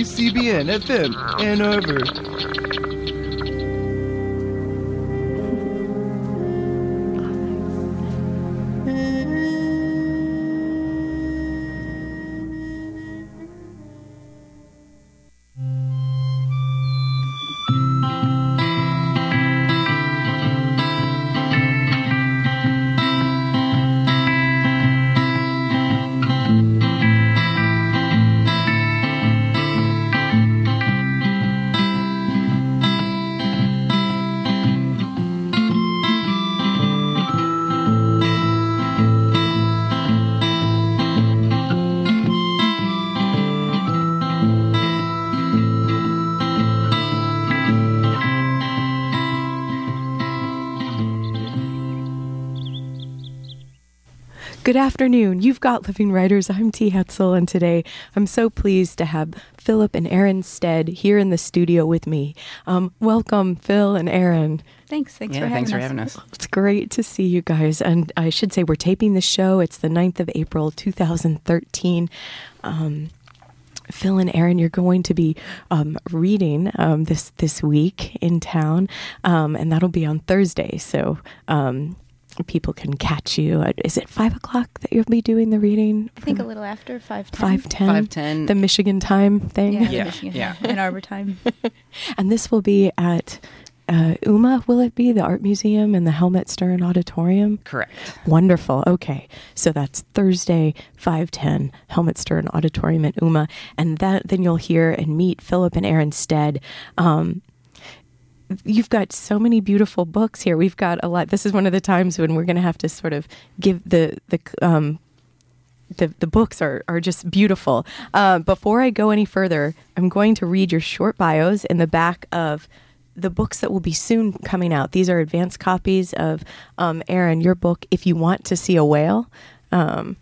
CBN FM Ann Arbor. Good afternoon. You've got Living Writers. I'm T. Hetzel, and today I'm so pleased to have Philip and Erin Stead here in the studio with me. Um, welcome, Phil and Erin. Thanks. Thanks yeah, for having thanks us. for having us. It's great to see you guys. And I should say, we're taping the show. It's the 9th of April, 2013. Um, Phil and Erin, you're going to be um, reading um, this this week in town, um, and that'll be on Thursday. So um, people can catch you. At, is it five o'clock that you'll be doing the reading? I think a little after five ten. Five ten. 5:10. The Michigan time thing. Yeah, Yeah, Michigan, yeah. Ann Arbor time. And this will be at uh, UMMA. Will it be the art museum and the Helmut Stern Auditorium? Correct. Wonderful. Okay. So that's Thursday, 510, Helmut Stern Auditorium at UMMA. And that then you'll hear and meet Philip and Erin Stead. Um, you've got so many beautiful books here. We've got a lot. This is one of the times when we're going to have to sort of give the, the, um, the, the books are, are just beautiful. Uh, before I go any further, I'm going to read your short bios in the back of the books that will be soon coming out. These are advanced copies of um, Erin, your book, If You Want to See a Whale. Um,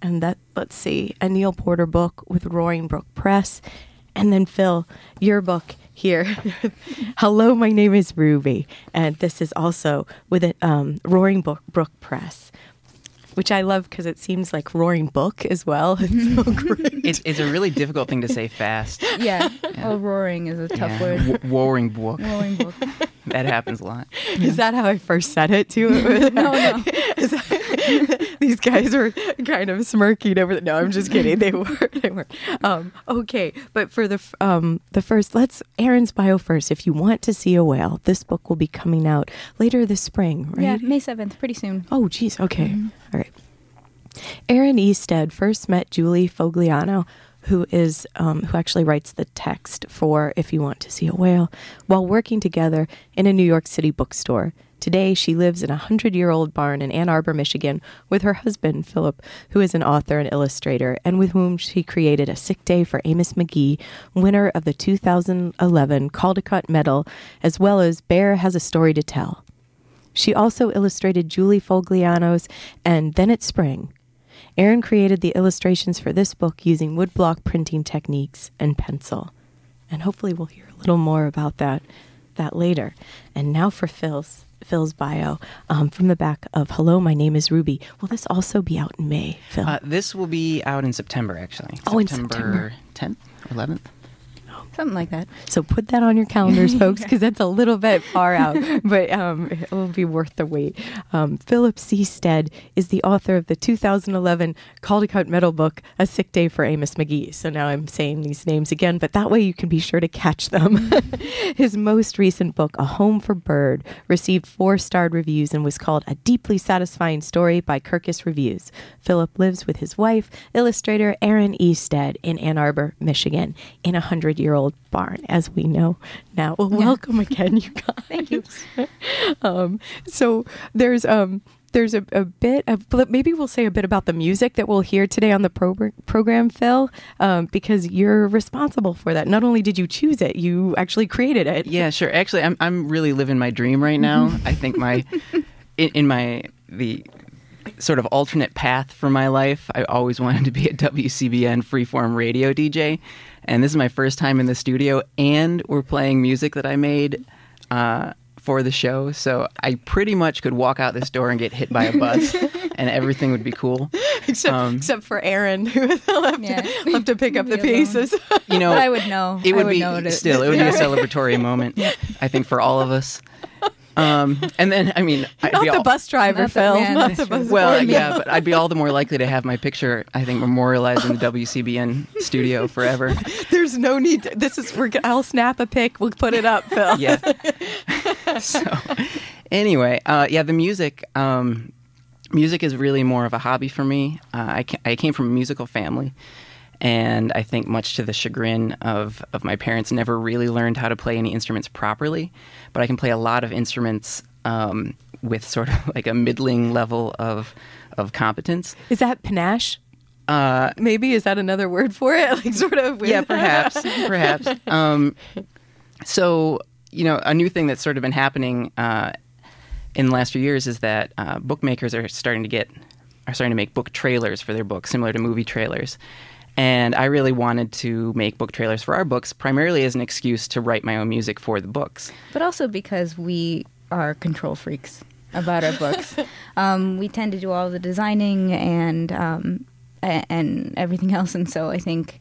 and that, let's see, a Neal Porter book with Roaring Brook Press. And then, Phil, your book here. Hello, my name is Ruby. And this is also with a um, Roaring Brook, Brook Press. Which I love because it seems like roaring book as well. It's so great. It's, it's a really difficult thing to say fast. Yeah. Oh, roaring is a tough Yeah. word. W- warring book. Roaring book. That happens a lot. Is that how I first said it too? no, no. These guys were kind of smirking over. The, no, I'm just kidding. They were. They were. Um, okay, but for the um, the first, let's Erin's bio first. If you want to see a whale, this book will be coming out later this spring, right? Yeah, May seventh, pretty soon. Oh, geez. Okay. All right. Aaron Easted first met Julie Fogliano, who is um, who actually writes the text for "If You Want to See a Whale," while working together in a New York City bookstore. Today, she lives in a hundred-year-old barn in Ann Arbor, Michigan, with her husband Philip, who is an author and illustrator, and with whom she created "A Sick Day for Amos McGee," winner of the 2011 Caldecott Medal, as well as "Bear Has a Story to Tell." She also illustrated Julie Fogliano's and Then It's Spring. Erin created the illustrations for this book using woodblock printing techniques and pencil. And hopefully we'll hear a little more about that that later. And now for Phil's Phil's bio um, from the back of Hello, my name is Ruby. Will this also be out in May, Phil? Uh, this will be out in September, actually. Oh, in September. 10th or 11th. Something like that. So put that on your calendars, folks, because that's a little bit far out, but um, it will be worth the wait. Um, Philip C. Stead is the author of the 2011 Caldecott Medal book, A Sick Day for Amos McGee. So now I'm saying these names again, but that way you can be sure to catch them. His most recent book, A Home for Bird, received four starred reviews and was called A Deeply Satisfying Story by Kirkus Reviews. Philip lives with his wife, illustrator Erin E. Stead, in Ann Arbor, Michigan, in a hundred year old barn, as we know now. Well, welcome again, you guys. Thank you. um, so there's um, there's a, a bit of but maybe we'll say a bit about the music that we'll hear today on the pro- program, Phil, um, because you're responsible for that. Not only did you choose it, you actually created it. Yeah, sure. Actually, I'm I'm really living my dream right now. I think my in, in my the sort of alternate path for my life, I always wanted to be a WCBN freeform radio DJ, and this is my first time in the studio, and we're playing music that I made. Uh, for the show, so I pretty much could walk out this door and get hit by a bus, and everything would be cool. except, Um, except for Erin, who will have, Yeah. to, will have to pick up the alone. pieces. You know, But I would know. it I would be know to- still it would be a celebratory moment. I think for all of us. Um, and then I mean, I'd Not be the all, bus driver, Not Phil. yeah, Not the bus Well, driver. yeah, but I'd be all the more likely to have my picture, I think, memorialized in the WCBN studio forever. There's no need. To, this is. We're. g- I'll snap a pic. We'll put it up, Phil. Yeah. so, anyway, uh, yeah, the music. Um, music is really more of a hobby for me. Uh, I, ca- I came from a musical family, and I think much to the chagrin of of my parents, never really learned how to play any instruments properly. But I can play a lot of instruments um, with sort of like a middling level of of competence. Is that panache? Uh, Maybe is that another word for it? Like sort of. With, yeah, perhaps, perhaps. Um, so you know, a new thing that's sort of been happening uh, in the last few years is that uh, bookmakers are starting to get are starting to make book trailers for their books, similar to movie trailers. And I really wanted to make book trailers for our books, primarily as an excuse to write my own music for the books. But also because we are control freaks about our books. um, we tend to do all the designing and um, and everything else, and so I think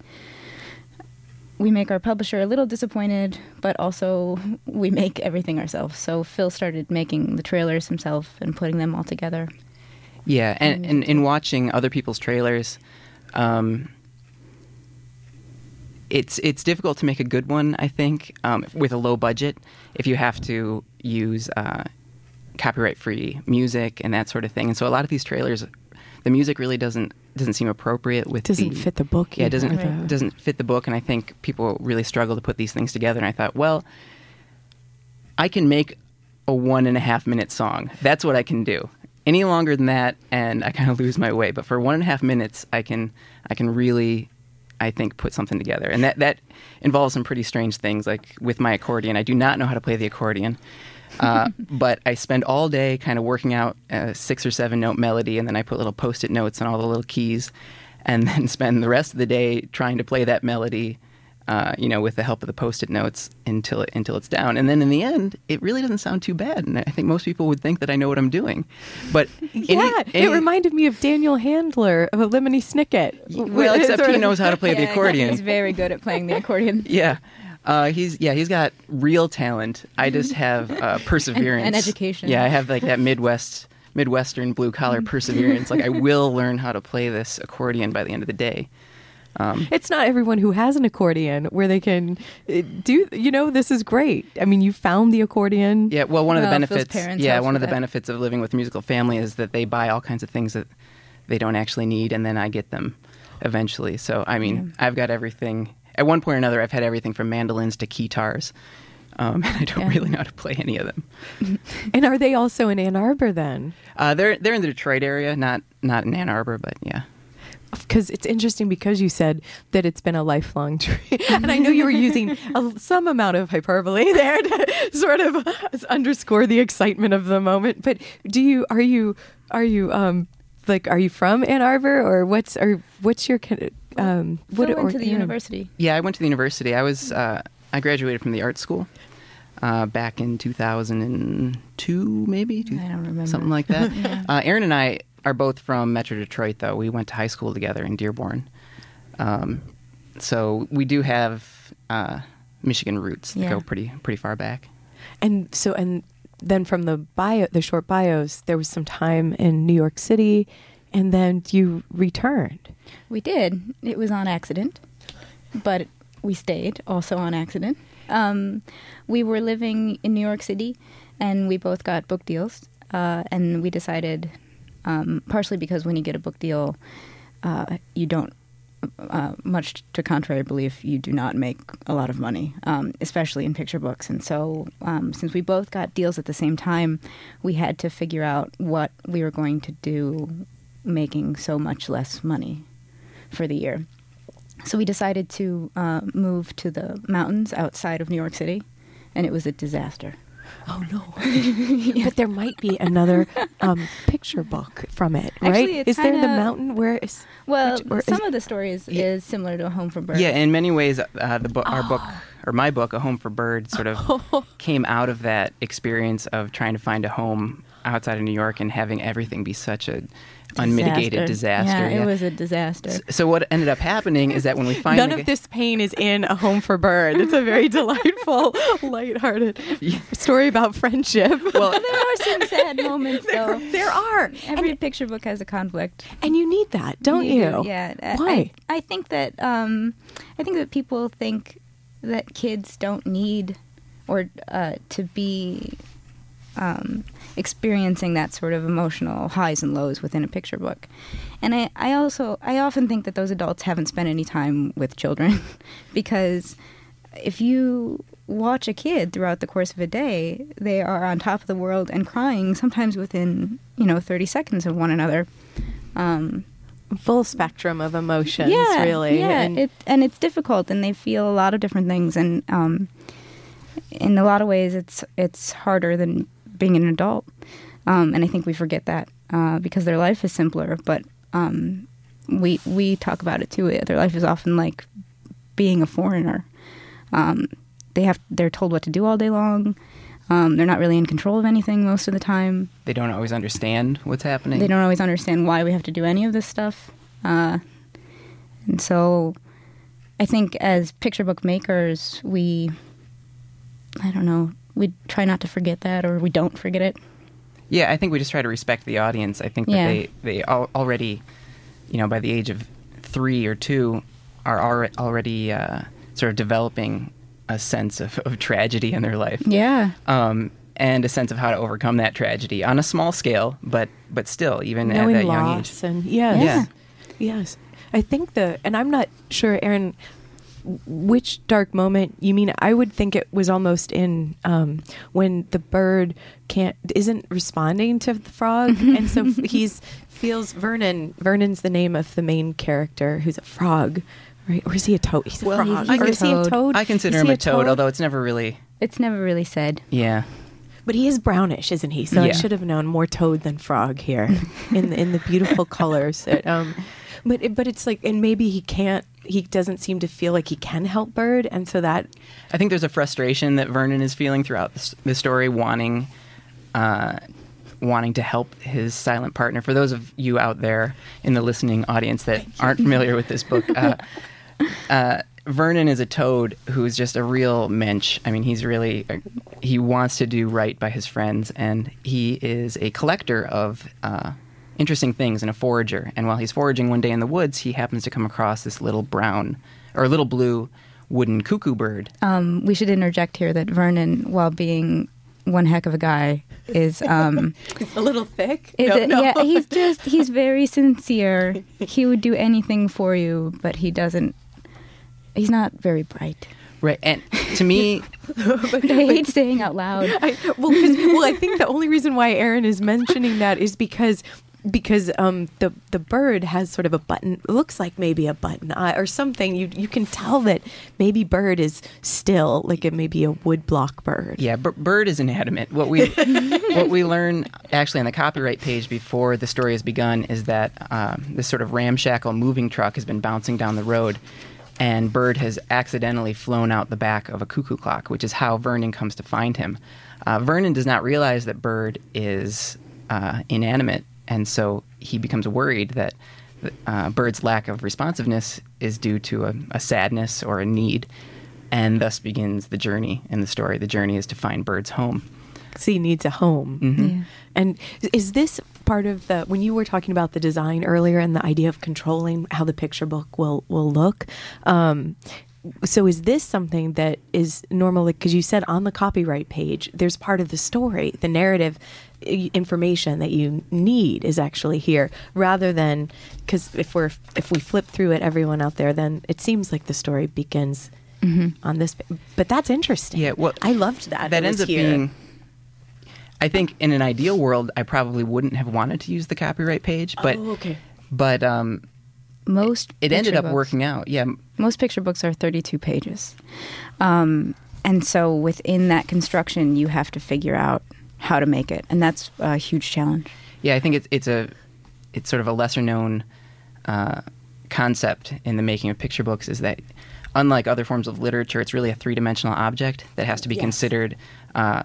we make our publisher a little disappointed, but also we make everything ourselves. So Phil started making the trailers himself and putting them all together. Yeah, and, and in watching other people's trailers, um, it's it's difficult to make a good one. I think um, with a low budget, if you have to use uh, copyright-free music and that sort of thing. And so a lot of these trailers, the music really doesn't doesn't seem appropriate with it Doesn't the, fit the book. Yeah, it doesn't doesn't fit the book, and I think people really struggle to put these things together. And I thought, well, I can make a one and a half minute song. That's what I can do. Any longer than that, and I kind of lose my way. But for one and a half minutes, I can I can really, I think, put something together, and that that involves some pretty strange things. Like with my accordion, I do not know how to play the accordion. Uh, but I spend all day kind of working out a six or seven note melody, and then I put little post it notes on all the little keys, and then spend the rest of the day trying to play that melody, uh, you know, with the help of the post it notes until it, until it's down. And then in the end, it really doesn't sound too bad. And I think most people would think that I know what I'm doing. But Yeah, any- it reminded me of Daniel Handler of a Lemony Snicket. well, except Sort he knows how to play the accordion. He's very good at playing the accordion. Yeah. Uh, he's yeah he's got real talent. I just have uh, perseverance and education. Yeah, I have like that Midwest Midwestern blue collar perseverance. Like I will learn how to play this accordion by the end of the day. Um, It's not everyone who has an accordion where they can uh, do. You know, this is great. I mean, you found the accordion. yeah, well, one of the Well, Phil's benefits. Yeah, one of the that. benefits of living with a musical family is that they buy all kinds of things that they don't actually need, and then I get them eventually. So I mean, I've got everything. At one point or another, I've had everything from mandolins to guitars. Um, and I don't Yeah. really know how to play any of them. And are they also in Ann Arbor then? Uh, they're they're in the Detroit area, not not in Ann Arbor, but yeah. Because it's interesting because you said that it's been a lifelong dream, and I know you were using a, some amount of hyperbole there to sort of underscore the excitement of the moment. But do you are you are you um like are you from Ann Arbor or what's or what's your kind of, um Phil what went to the yeah. university. Yeah, I went to the university. I was uh, I graduated from the art school uh, back in 2002, maybe. Two- I don't remember. something like that. Yeah. uh, Erin and I are both from Metro Detroit, though. We went to high school together in Dearborn, um, so we do have uh, Michigan roots that Yeah. go pretty pretty far back. And so, and then from the bio, the short bios, there was some time in New York City, and then you returned. We did. It was on accident, but we stayed also on accident. Um, we were living in New York City, and we both got book deals. Uh, and we decided, um, partially because when you get a book deal, uh, you don't, uh, much to contrary belief, you do not make a lot of money, um, especially in picture books. And so, um, since we both got deals at the same time, we had to figure out what we were going to do, making so much less money for the year. So we decided to uh, move to the mountains outside of New York City, and it was a disaster. Oh no! But there might be another um, picture book from it, right? Actually, it's is there the mountain where is? Well, Which- or some is- of the stories Yeah. is similar to A Home for birds Yeah, in many ways, uh, the book, our book, or my book, A Home for Birds, sort of came out of that experience of trying to find a home outside of New York and having everything be such a unmitigated disaster. Yeah, it was a disaster. So what ended up happening is that when we finally None of this pain is in A Home for Bird. It's a very delightful, lighthearted story about friendship. well, there are some sad moments, though. there are. Every picture book has a conflict. And you need that, don't you? do, Yeah. I- Why? I, I think that um, I think that people think that kids don't need or uh, to be um, experiencing that sort of emotional highs and lows within a picture book. And I, I also I often think that those adults haven't spent any time with children because if you watch a kid throughout the course of a day, they are on top of the world and crying sometimes within, you know, 30 seconds of one another. Um, Full spectrum of emotions, yeah, really. Yeah, And- it, and it's difficult, and they feel a lot of different things, and um, in a lot of ways, it's it's harder than being an adult. Um, and I think we forget that uh, because their life is simpler. But um, we we talk about it too. Their life is often like being a foreigner. Um, they have they're told what to do all day long. Um, they're not really in control of anything most of the time. they don't always understand what's happening. They don't always understand why we have to do any of this stuff. Uh, and so I think as picture book makers, we, I don't know, we try not to forget that or we don't forget it. Yeah, I think we just try to respect the audience. I think that Yeah. they they al- already, you know, by the age of three or two, are alre- already uh, sort of developing a sense of, of tragedy in their life, Yeah. um, and a sense of how to overcome that tragedy on a small scale, but but still, even knowing at that young age. loss and yes, Yeah. yes. I think the and I'm not sure, Erin, which dark moment you mean. I would think it was almost in um, when the bird can't isn't responding to the frog, and so he's feels Vernon. Vernon's the name of the main character, who's a frog. Right, or is he a toad? He's a Well, frog. he's or is he a toad. toad? I consider Is him he a toad, although it's never really. It's never really said. Yeah, But he is brownish, isn't he? So I should have known more toad than frog here in the, in the beautiful colors. That, um, but it, but it's like, and maybe he can't. He doesn't seem to feel like he can help Bird, and so that I think there's a frustration that Vernon is feeling throughout the, story, wanting, uh, wanting to help his silent partner. For those of you out there in the listening audience that aren't familiar with this book, uh, uh, Vernon is a toad who's just a real mensch. I mean, he's really he wants to do right by his friends, and he is a collector of. Uh, interesting things and a forager and while he's foraging one day in the woods he happens to come across this little brown or little blue wooden cuckoo bird Um, we should interject here that Vernon, while being one heck of a guy, is um, a little thick. is No, it, no. yeah, he's just he's very sincere. He would do anything for you, but he doesn't. He's not very bright. Right, and to me, I hate saying out loud. I, well, 'cause- well, I think the only reason why Erin is mentioning that is because because um, the the bird has sort of a button looks like maybe a button eye or something. You you can tell that maybe bird is still like it may be a woodblock bird. yeah, B- Bird is inanimate. What we what we learn actually on the copyright page before the story has begun is that um, this sort of ramshackle moving truck has been bouncing down the road, and Bird has accidentally flown out the back of a cuckoo clock, which is how Vernon comes to find him. Uh, Vernon does not realize that Bird is uh, inanimate, and so he becomes worried that uh, Bird's lack of responsiveness is due to a, a sadness or a need, and thus begins the journey in the story. The journey is to find Bird's home. So he needs a home. Yeah. And is this part of the when you were talking about the design earlier and the idea of controlling how the picture book will will look? Um, so is this something that is normally because you said on the copyright page there's part of the story, the narrative information that you need is actually here rather than because if we're if we flip through it everyone out there then it seems like the story begins on this but that's interesting Yeah, well, i loved that That ends up here. being. I think in an ideal world, I probably wouldn't have wanted to use the copyright page, but oh, okay but um, Most it ended picture up books- working out. Yeah, Most picture books are 32 pages. Um, and so within that construction, you have to figure out how to make it. And that's a huge challenge. yeah. I think it's it's a it's sort of a lesser known uh, concept in the making of picture books is that unlike other forms of literature, it's really a three dimensional object that has to be Yes. considered uh,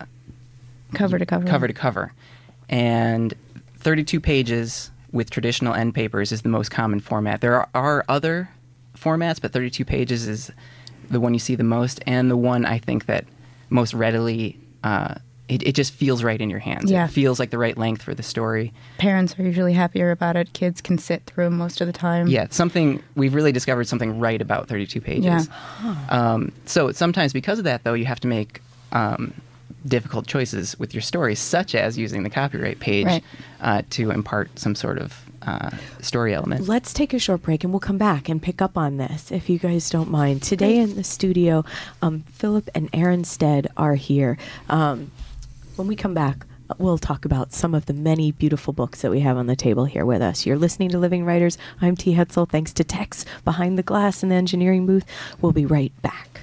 Cover to cover. cover to cover. And 32 pages with traditional end papers is the most common format. There are, are other formats, but 32 pages is the one you see the most, and the one I think that most readily. Uh, it, it just feels right in your hands. Yeah. It feels like the right length for the story. Parents are usually happier about it. Kids can sit through most of the time. Yeah, something we've really discovered something right about 32 pages. Yeah. Um, so sometimes because of that, though, you have to make um, difficult choices with your story, such as using the copyright page Right. uh, to impart some sort of uh, story element. Let's take a short break and we'll come back and pick up on this if you guys don't mind. Today in the studio, um, Philip and Erin Stead are here. Um, when we come back, we'll talk about some of the many beautiful books that we have on the table here with us. You're listening to Living Writers. I'm T. Hetzel. Thanks to Tex behind the glass in the engineering booth. We'll be right back.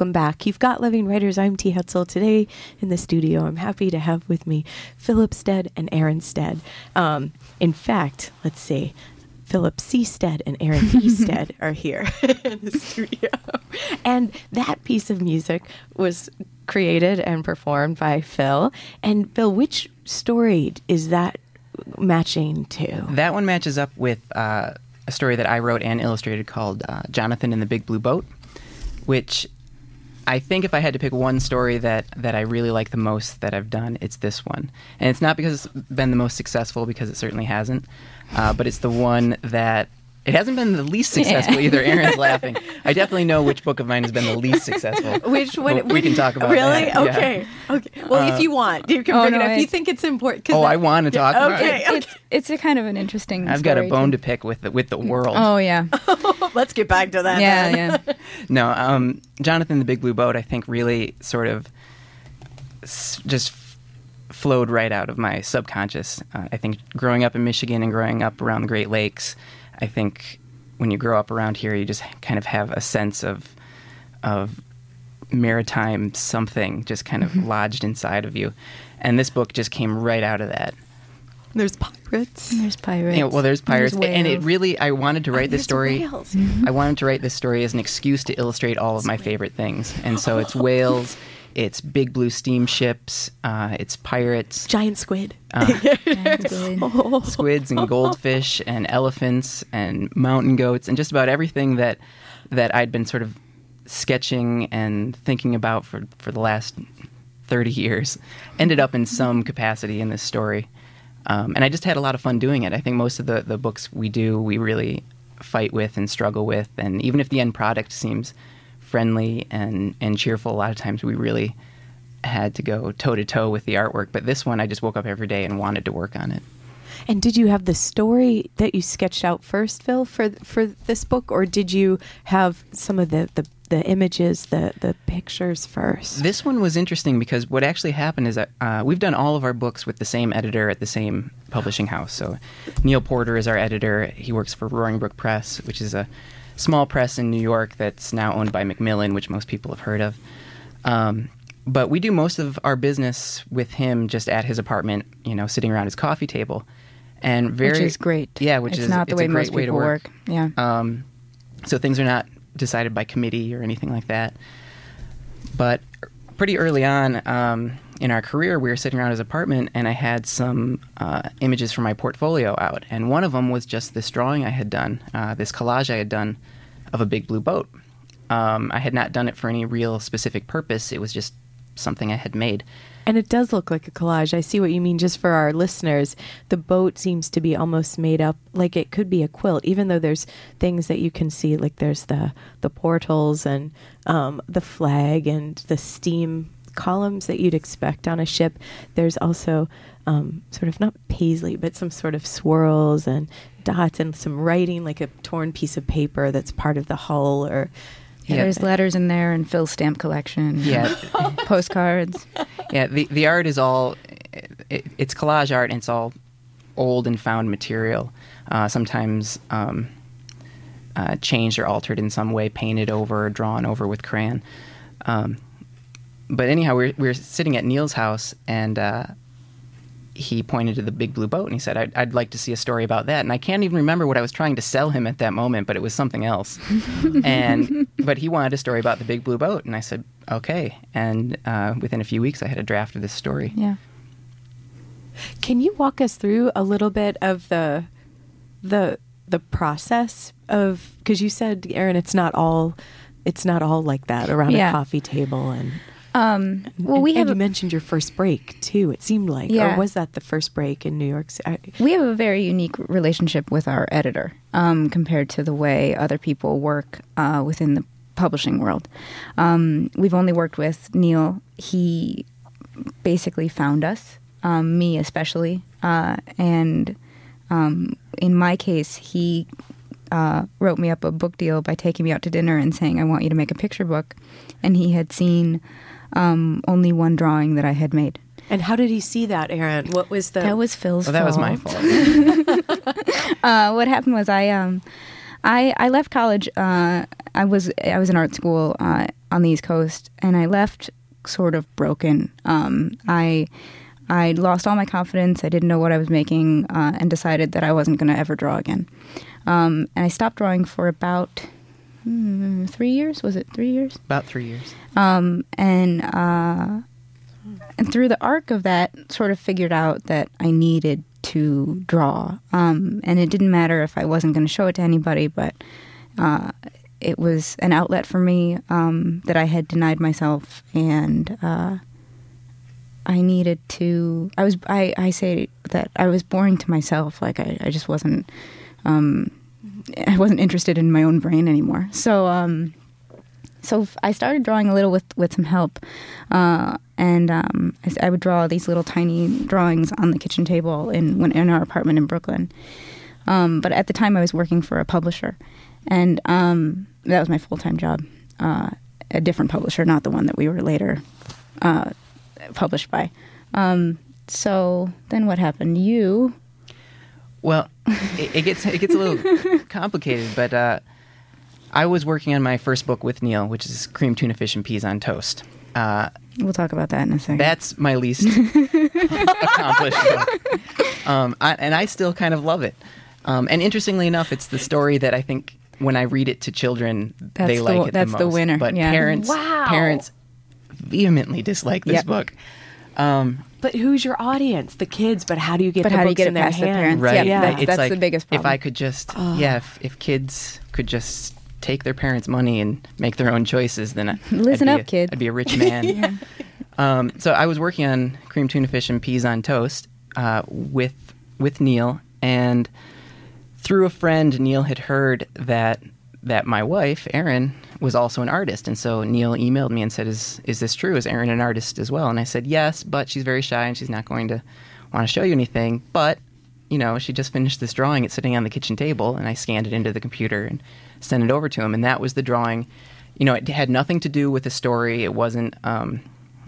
Welcome back. You've got Living Writers. I'm T. Hetzel. Today in the studio, I'm happy to have with me Philip Stead and Erin Stead. Um, in fact, let's see. Philip C. Stead and Erin. Stead are here in the studio. And that piece of music was created and performed by Phil. And Phil, which story is that matching to? That one matches up with uh, a story that I wrote and illustrated called uh, Jonathan and the Big Blue Boat, which I think if I had to pick one story that, that I really like the most that I've done, it's this one. And it's not because it's been the most successful, because it certainly hasn't, uh, but it's the one that it hasn't been the least successful either. Erin's laughing. I definitely know which book of mine has been the least successful. Which one? But we can talk about really? that, yeah. Okay. Okay. Well, if you want, you can Oh, bring no, it up. If I- you think it's important. Oh, that- I want to talk about Okay. it. It's it's a kind of an interesting. I've got a bone too. to pick with the, with the world. Oh yeah, Let's get back to that. yeah, then. yeah. No, um, Jonathan the Big Blue Boat, I think, really sort of just flowed right out of my subconscious. Uh, I think growing up in Michigan and growing up around the Great Lakes, I think when you grow up around here, you just kind of have a sense of of maritime something just kind of mm-hmm. lodged inside of you. And this book just came right out of that. There's pirates. There's pirates. Yeah, well, there's pirates, There's and it really. I wanted to oh, write this There's story. whales. I mm-hmm. wanted to write this story as an excuse to illustrate all of my favorite things, and so it's whales, it's big blue steamships, uh, it's pirates, Giant squid. That's good. squids, and goldfish, and elephants, and mountain goats, and just about everything that that I'd been sort of sketching and thinking about for for the last thirty years ended up in some capacity in this story. Um, and I just had a lot of fun doing it. I think most of the, the books we do, we really fight with and struggle with. And even if the end product seems friendly and, and cheerful, a lot of times we really had to go toe to toe with the artwork. But this one, I just woke up every day and wanted to work on it. And did you have the story that you sketched out first, Phil, for for this book, or did you have some of the the, the images, the the pictures first? This one was interesting because what actually happened is that uh, we've done all of our books with the same editor at the same publishing house. So Neal Porter is our editor. He works for Roaring Brook Press, which is a small press in New York that's now owned by Macmillan, which most people have heard of. Um, but we do most of our business with him just at his apartment, you know, sitting around his coffee table, and very which is great. Yeah, which it's is not the way a great most way to people work. work. Yeah. Um, so things are not decided by committee or anything like that. But pretty early on, um, in our career, we were sitting around his apartment, and I had some uh, images from my portfolio out, and one of them was just this drawing I had done, uh, this collage I had done of a big blue boat. Um, I had not done it for any real specific purpose. It was just something I had made. And it does look like a collage. I see what you mean. Just for our listeners, the boat seems to be almost made up like it could be a quilt, even though there's things that you can see, like there's the the portals and um, the flag and the steam columns that you'd expect on a ship. There's also um, sort of not paisley, but some sort of swirls and dots and some writing, like a torn piece of paper that's part of the hull or Yeah, Yeah. There's letters in there and Phil's stamp collection. Yeah. postcards. Yeah, the the art is all it, it's collage art, and it's all old and found material. Uh, sometimes um, uh, changed or altered in some way, painted over, or drawn over with crayon. Um, but anyhow, we we're, we we're sitting at Neal's house, and uh, he pointed to the big blue boat, and he said, I'd, "I'd like to see a story about that." And I can't even remember what I was trying to sell him at that moment, but it was something else. and but he wanted a story about the big blue boat, and I said, "Okay." And uh, within a few weeks, I had a draft of this story. Yeah. Can you walk us through a little bit of the the the process of because you said Erin, it's not all it's not all like that around Yeah. a coffee table and Um, well, we and have you mentioned your first break too. It seemed like, Yeah. or was that the first break in New York City? we have a very unique relationship with our editor um, compared to the way other people work uh, within the publishing world. Um, we've only worked with Neal. He basically found us, um, me especially, uh, and um, in my case, he uh, wrote me up a book deal by taking me out to dinner and saying, "I want you to make a picture book," and he had seen um, only one drawing that I had made. And how did he see that, Erin? What was the That was Phil's Oh, that was my fault. fault. uh, what happened was I um I I left college. Uh, I was I was in art school uh, on the East Coast, and I left sort of broken. Um, I I lost all my confidence. I didn't know what I was making, uh, and decided that I wasn't going to ever draw again. Um, and I stopped drawing for about hmm, three years. Was it three years? About three years. um, and uh, and through the arc of that, sort of figured out that I needed to draw, um, and it didn't matter if I wasn't going to show it to anybody, but uh, it was an outlet for me um, that I had denied myself, and uh, I needed to. I was. I, I say that I was boring to myself. Like I, I just wasn't. Um, I wasn't interested in my own brain anymore. So. Um, so I started drawing a little with with some help, uh, and um, I, I would draw these little tiny drawings on the kitchen table in when in our apartment in Brooklyn. Um, but at the time, I was working for a publisher, and um, that was my full time job. Uh, a different publisher, not the one that we were later uh, published by. Um, so then, what happened? You Well, it, it gets it gets a little complicated, but uh, I was working on my first book with Neal, which is Cream Tuna Fish and Peas on Toast. Uh, We'll talk about that in a second. that's my least accomplished book, um, I, and I still kind of love it. Um, and interestingly enough, it's the story that I think when I read it to children, That's they the- like it that's the the winner, But yeah. parents, Wow. parents vehemently dislike this Yep. book. Um, But who's your audience? The kids. But how do you get But the how do you books get in it their past the hands? parents? right? Yeah, Yeah. that- that's like, the biggest problem. If. I could just, yeah, if, if kids could just take their parents' money and make their own choices, then I, Listen I'd be up, a- kid. I'd be a rich man. um, so I was working on cream tuna fish and peas on toast uh, with with Neal, and through a friend, Neal had heard that that my wife, Erin, was also an artist, and so Neal emailed me and said, "Is is this true? Is Erin an artist as well?" And I said, "Yes, but she's very shy and she's not going to want to show you anything. But you know, she just finished this drawing. It's sitting on the kitchen table, and I scanned it into the computer and sent it over to him. And that was the drawing. You know, it had nothing to do with the story. It wasn't. Um,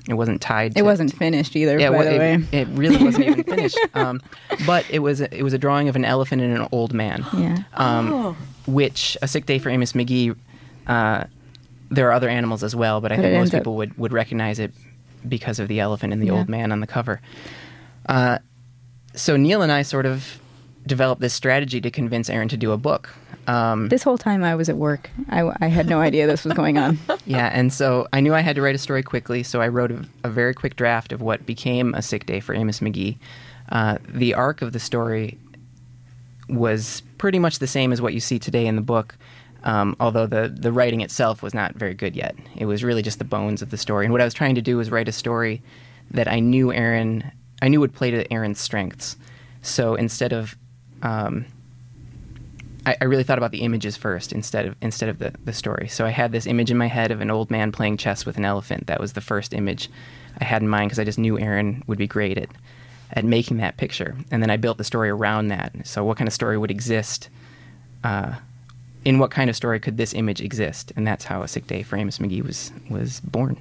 it wasn't tied. To, it wasn't finished either. yeah, by well, the way. it, it really wasn't even finished. Um, but it was a, it was a drawing of an elephant and an old man. Yeah. Um, Oh. Which a sick day for Amos McGee. Uh, there are other animals as well, but I But think most ends up- people would, would recognize it because of the elephant and the Yeah. old man on the cover. Uh, so Neal and I sort of developed this strategy to convince Erin to do a book. Um, This whole time I was at work. I, I had no idea this was going on. yeah, and so I knew I had to write a story quickly, so I wrote a, a very quick draft of what became a sick day for Amos McGee. Uh, the arc of the story was pretty much the same as what you see today in the book, um, although the, the writing itself was not very good yet. It was really just the bones of the story. And what I was trying to do was write a story that I knew Erin, I knew would play to Erin's strengths. So instead of um, I, I really thought about the images first instead of instead of the, the story. So I had this image in my head of an old man playing chess with an elephant. That was the first image I had in mind because I just knew Erin would be great at at making that picture. And then I built the story around that. So what kind of story would exist? Uh, in what kind of story could this image exist? And that's how A Sick Day for Amos McGee was was born.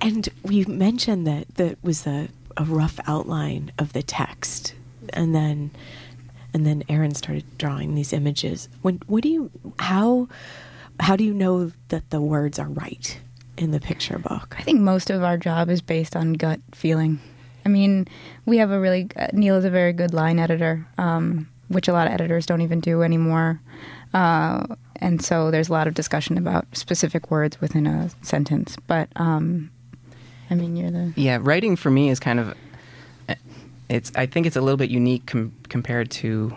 And we mentioned that that was a, a rough outline of the text, and then and then Erin started drawing these images. When what do you how how do you know that the words are right in the picture book? I think most of our job is based on gut feeling. I mean, we have a really uh, Neal is a very good line editor, um, which a lot of editors don't even do anymore. Uh, and so there's a lot of discussion about specific words within a sentence. But um, I mean, you're the Yeah, writing for me is kind of it's I think it's a little bit unique com- compared to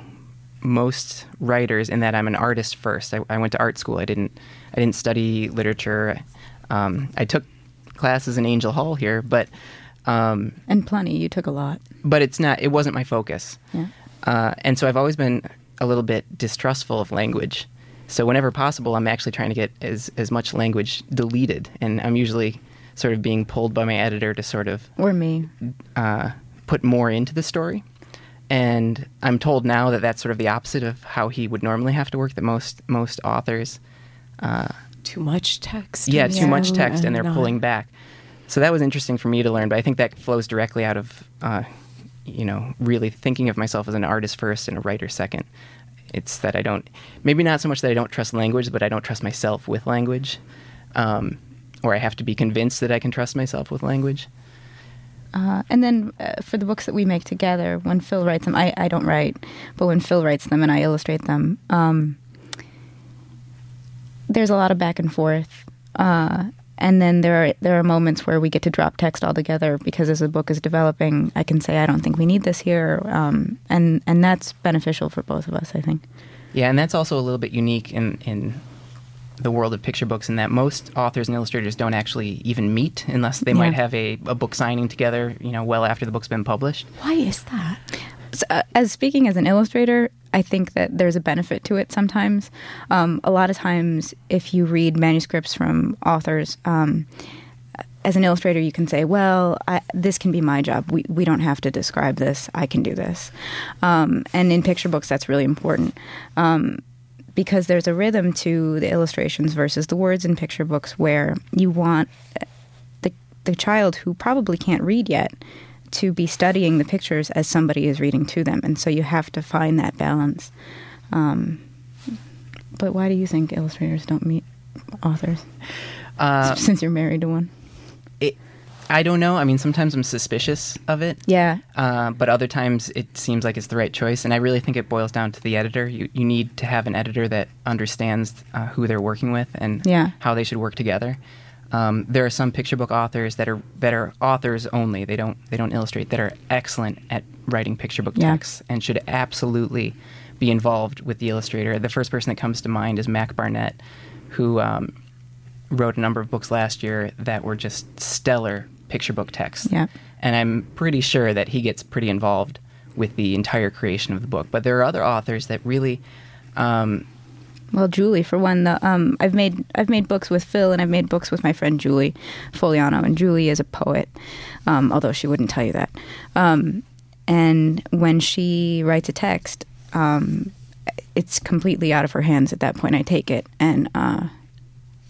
most writers in that I'm an artist first. I, I went to art school. I didn't I didn't study literature. Um, I took classes in Angell Hall here, but um, and plenty. You took a lot. but it's not. It wasn't my focus. Yeah. Uh, and so I've always been a little bit distrustful of language. So whenever possible, I'm actually trying to get as as much language deleted, and I'm usually sort of being pulled by my editor to sort of Or me. uh, put more into the story. And I'm told now that that's sort of the opposite of how he would normally have to work. That most most authors, uh, Too much text. yeah, and too much so- text, and they're not- pulling back. So that was interesting for me to learn. But I think that flows directly out of, uh, you know, really thinking of myself as an artist first and a writer second. It's that I don't, maybe not so much that I don't trust language, but I don't trust myself with language, um, or I have to be convinced that I can trust myself with language. Uh, and then uh, for the books that we make together, when Phil writes them, I, I don't write, but when Phil writes them and I illustrate them, um, there's a lot of back and forth. Uh, and then there are there are moments where we get to drop text altogether because as the book is developing, I can say I don't think we need this here, um, and and that's beneficial for both of us, I think. Yeah, and that's also a little bit unique in in the world of picture books in that most authors and illustrators don't actually even meet unless they might have a, a book signing together, you know, well after the book's been published. Why is that? So, uh, as speaking as an illustrator, I think that there's a benefit to it sometimes. Um, a lot of times, if you read manuscripts from authors, um, as an illustrator, you can say, well, I, this can be my job. We, we don't have to describe this. I can do this. Um, and in picture books, that's really important. Um, because there's a rhythm to the illustrations versus the words in picture books where you want the, the child who probably can't read yet to be studying the pictures as somebody is reading to them. And so you have to find that balance. Um, but why do you think illustrators don't meet authors Uh, since you're married to one? it, I don't know. I mean, sometimes I'm suspicious of it. Yeah. Uh, but other times it seems like it's the right choice, and I really think it boils down to the editor. You you need to have an editor that understands uh, who they're working with and Yeah. how they should work together. Um, there are some picture book authors that are that are authors only. They don't they don't illustrate. That are excellent at writing picture book Yeah. texts and should absolutely be involved with the illustrator. The first person that comes to mind is Mac Barnett, who um, wrote a number of books last year that were just stellar picture book texts. Yeah. And I'm pretty sure that he gets pretty involved with the entire creation of the book. But there are other authors that really, um, Well, Julie, for one, the, um, I've made I've made books with Phil, and I've made books with my friend Julie Fogliano, and Julie is a poet, um, although she wouldn't tell you that. Um, and when she writes a text, um, it's completely out of her hands at that point. I take it, and uh,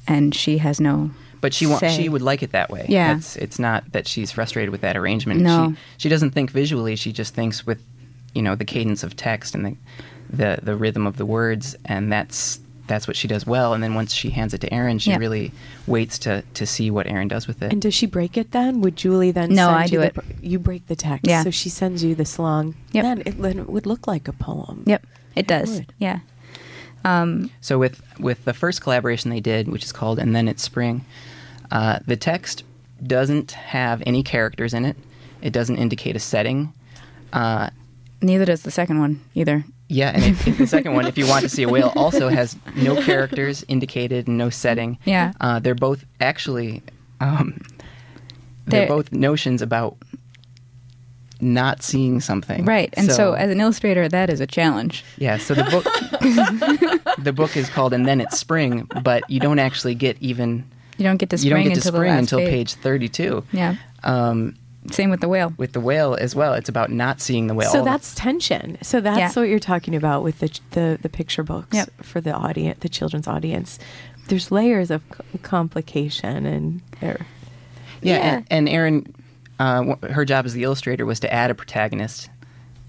and she has no. but she wa- she would like it that way. Yeah. It's, it's not that she's frustrated with that arrangement. No. She, she doesn't think visually. She just thinks with, you know, the cadence of text and the, the, the rhythm of the words, and that's that's what she does well. And then once she hands it to Erin, she Yeah. really waits to, to see what Erin does with it. And does she break it then? Would Julie then No, send I you do the, it. You break the text. Yeah. So she sends you this long. Yep. Then it, then it would look like a poem. Yep. It does. would. Yeah. So with with the first collaboration they did, which is called "And Then It's Spring," uh, the text doesn't have any characters in it. It doesn't indicate a setting. Uh, Neither does the second one either. yeah, and it, the second one, if you want to see a whale, also has no characters indicated and no setting. Yeah. uh, they're both actually um, they're, They're- both notions about not seeing something. Right. And so, as an illustrator, that is a challenge. Yeah, so the book the book is called and then it's spring, but you don't actually get even You don't get to you spring don't get to until spring until page. page 32. Yeah. Um, Same with the whale. with the whale as well, it's about not seeing the whale. So that's tension. So that's Yeah. what you're talking about with the the, the picture books Yep. for the audience, the children's audience. There's layers of complication and er, yeah, yeah. And, and Erin, uh, her job as the illustrator was to add a protagonist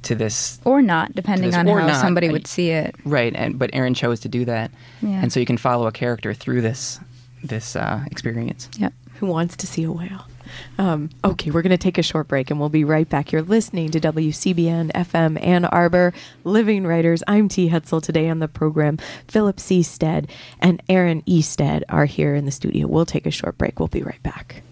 to this. Or not, depending this- on how not. somebody I- would see it. Right, and but Erin chose to do that, Yeah. and so you can follow a character through this this uh, experience. Yep. who wants to see a whale. Um, okay, we're going to take a short break and we'll be right back. You're listening to WCBN FM Ann Arbor Living Writers. I'm T. Hetzel. Today on the program, Philip C. Stead and Erin E. Stead are here in the studio. We'll take a short break. We'll be right back.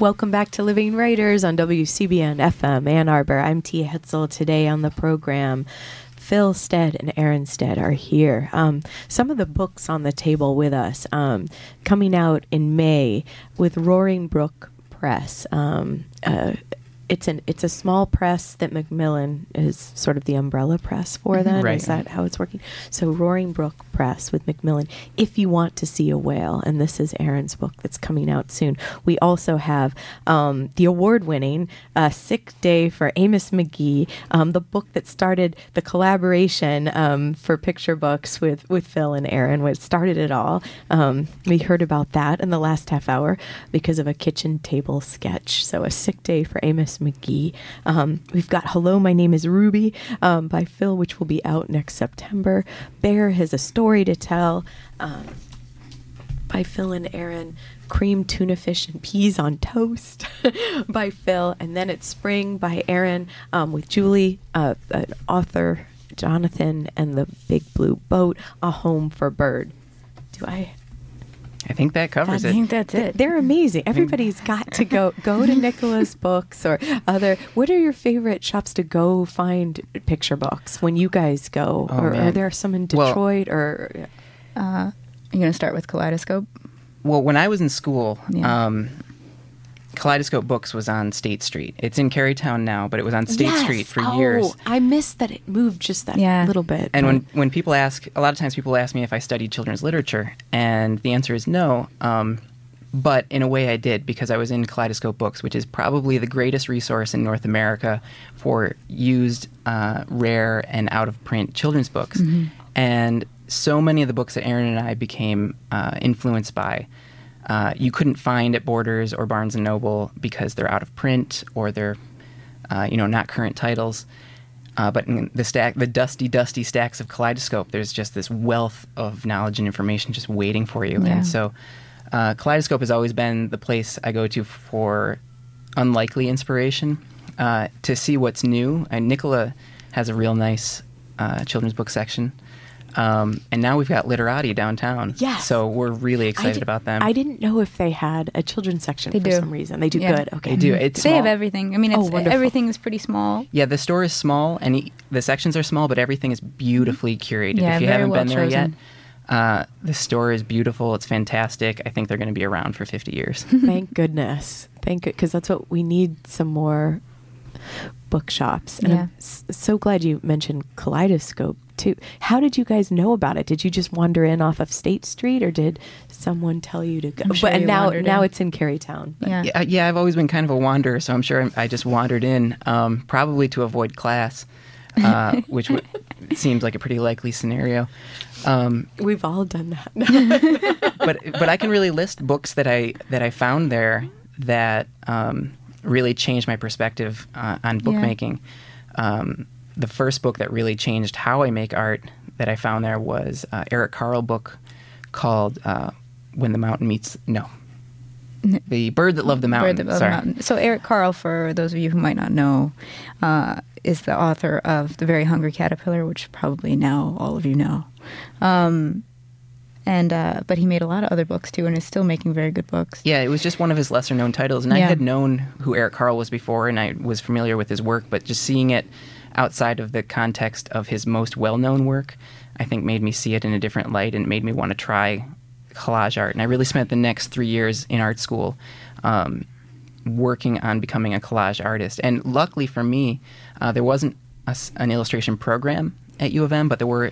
Welcome back to Living Writers on WCBN FM Ann Arbor. I'm Tia Hetzel. Today on the program, Phil Stead and Erin Stead are here. Um, some of the books on the table with us um, coming out in May with Roaring Brook Press. Um, uh, it's an it's a small press that Macmillan is sort of the umbrella press for. Then Right. is that how it's working? So Roaring Brook Press with Macmillan. If you want to see a whale, and this is Erin's book that's coming out soon. We also have um, the award-winning uh, "Sick Day" for Amos McGee, um, the book that started the collaboration um, for picture books with with Phil and Erin. What started it all. Um, we heard about that in the last half hour because of a kitchen table sketch. So a sick day for Amos McGee. Um, we've got "Hello, My Name Is Ruby" um, by Phil, which will be out next September. Bear has a story to tell. Um, by Phil and Erin. Cream tuna fish and peas on toast by Phil. And then it's spring by Erin um, with Julie, uh, an author, Jonathan, and the Big Blue Boat, A Home for Bird. Do I? I think that covers it. I think that's it. They're amazing. Everybody's got to go go to Nicola's books or other. What are your favorite shops to go find picture books when you guys go? Oh, or are there some in Well- Detroit or? Uh, you're going to start with Kaleidoscope? Well, when I was in school, Yeah. um, Kaleidoscope Books was on State Street. It's in Carytown now, but it was on State Yes. Street for Oh, years. I missed that it moved just that Yeah. little bit. And when, when people ask, a lot of times people ask me if I studied children's literature, and the answer is no. Um, but in a way, I did because I was in Kaleidoscope Books, which is probably the greatest resource in North America for used, uh, rare, and out of print children's books. And so many of the books that Erin and I became uh, influenced by, uh, you couldn't find at Borders or Barnes and Noble because they're out of print or they're, uh, you know, not current titles. Uh, but in the stack, the dusty, dusty stacks of Kaleidoscope, there's just this wealth of knowledge and information just waiting for you. Yeah. And so, uh, Kaleidoscope has always been the place I go to for unlikely inspiration uh, to see what's new. And Nicola has a real nice uh, children's book section. Um, and now we've got Literati downtown. Yes. So we're really excited di- about them. I didn't know if they had a children's section They for do. some reason. They do Yeah. good. Okay. They do. It's they have everything. I mean, Oh, it's, wonderful. everything is pretty small. Yeah, the store is small and e- the sections are small, but everything is beautifully curated. Yeah, if you very haven't well been there chosen. yet, uh, the store is beautiful. It's fantastic. I think they're going to be around for 50 years. Thank goodness. Thank good because that's what we need some more bookshops. And Yeah. I'm s- so glad you mentioned Kaleidoscope too. How did you guys know about it? Did you just wander in off of State Street, or did someone tell you to go? I'm sure but and now now in. it's in Carytown. Yeah. yeah, yeah, I've always been kind of a wanderer, so I'm sure I'm, I just wandered in, um, probably to avoid class, uh, which w- seems like a pretty likely scenario. Um, We've all done that. but but I can really list books that I that I found there that um, really changed my perspective uh, on bookmaking. Um, the first book that really changed how I make art that I found there was uh, Eric Carle book called uh, "When the Mountain Meets." No, the bird that loved the mountain. Bird that Loved the Sorry. Mountain. So Eric Carle, for those of you who might not know, uh, is the author of The Very Hungry Caterpillar, which probably now all of you know. Um, and uh, but he made a lot of other books too, and is still making very good books. Yeah, it was just one of his lesser known titles. And I had known who Eric Carle was before and I was familiar with his work, but just seeing it outside of the context of his most well known work, I think made me see it in a different light and made me want to try collage art. And I really spent the next three years in art school um, working on becoming a collage artist. And luckily for me, uh, there wasn't a an illustration program at U of M, but there were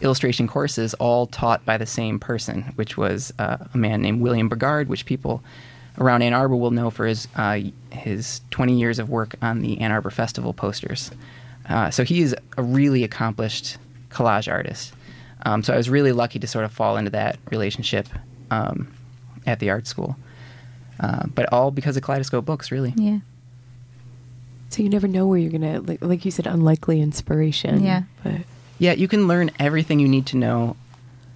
illustration courses all taught by the same person, which was uh, a man named William Bergard, which people around Ann Arbor will know for his uh, his 20 years of work on the Ann Arbor Festival posters. Uh, so he is a really accomplished collage artist. Um, so I was really lucky to sort of fall into that relationship um, at the art school. Uh, but all because of Kaleidoscope Books, really. Yeah. So you never know where you're gonna like, like you said, unlikely inspiration. Yeah. But Yeah, you can learn everything you need to know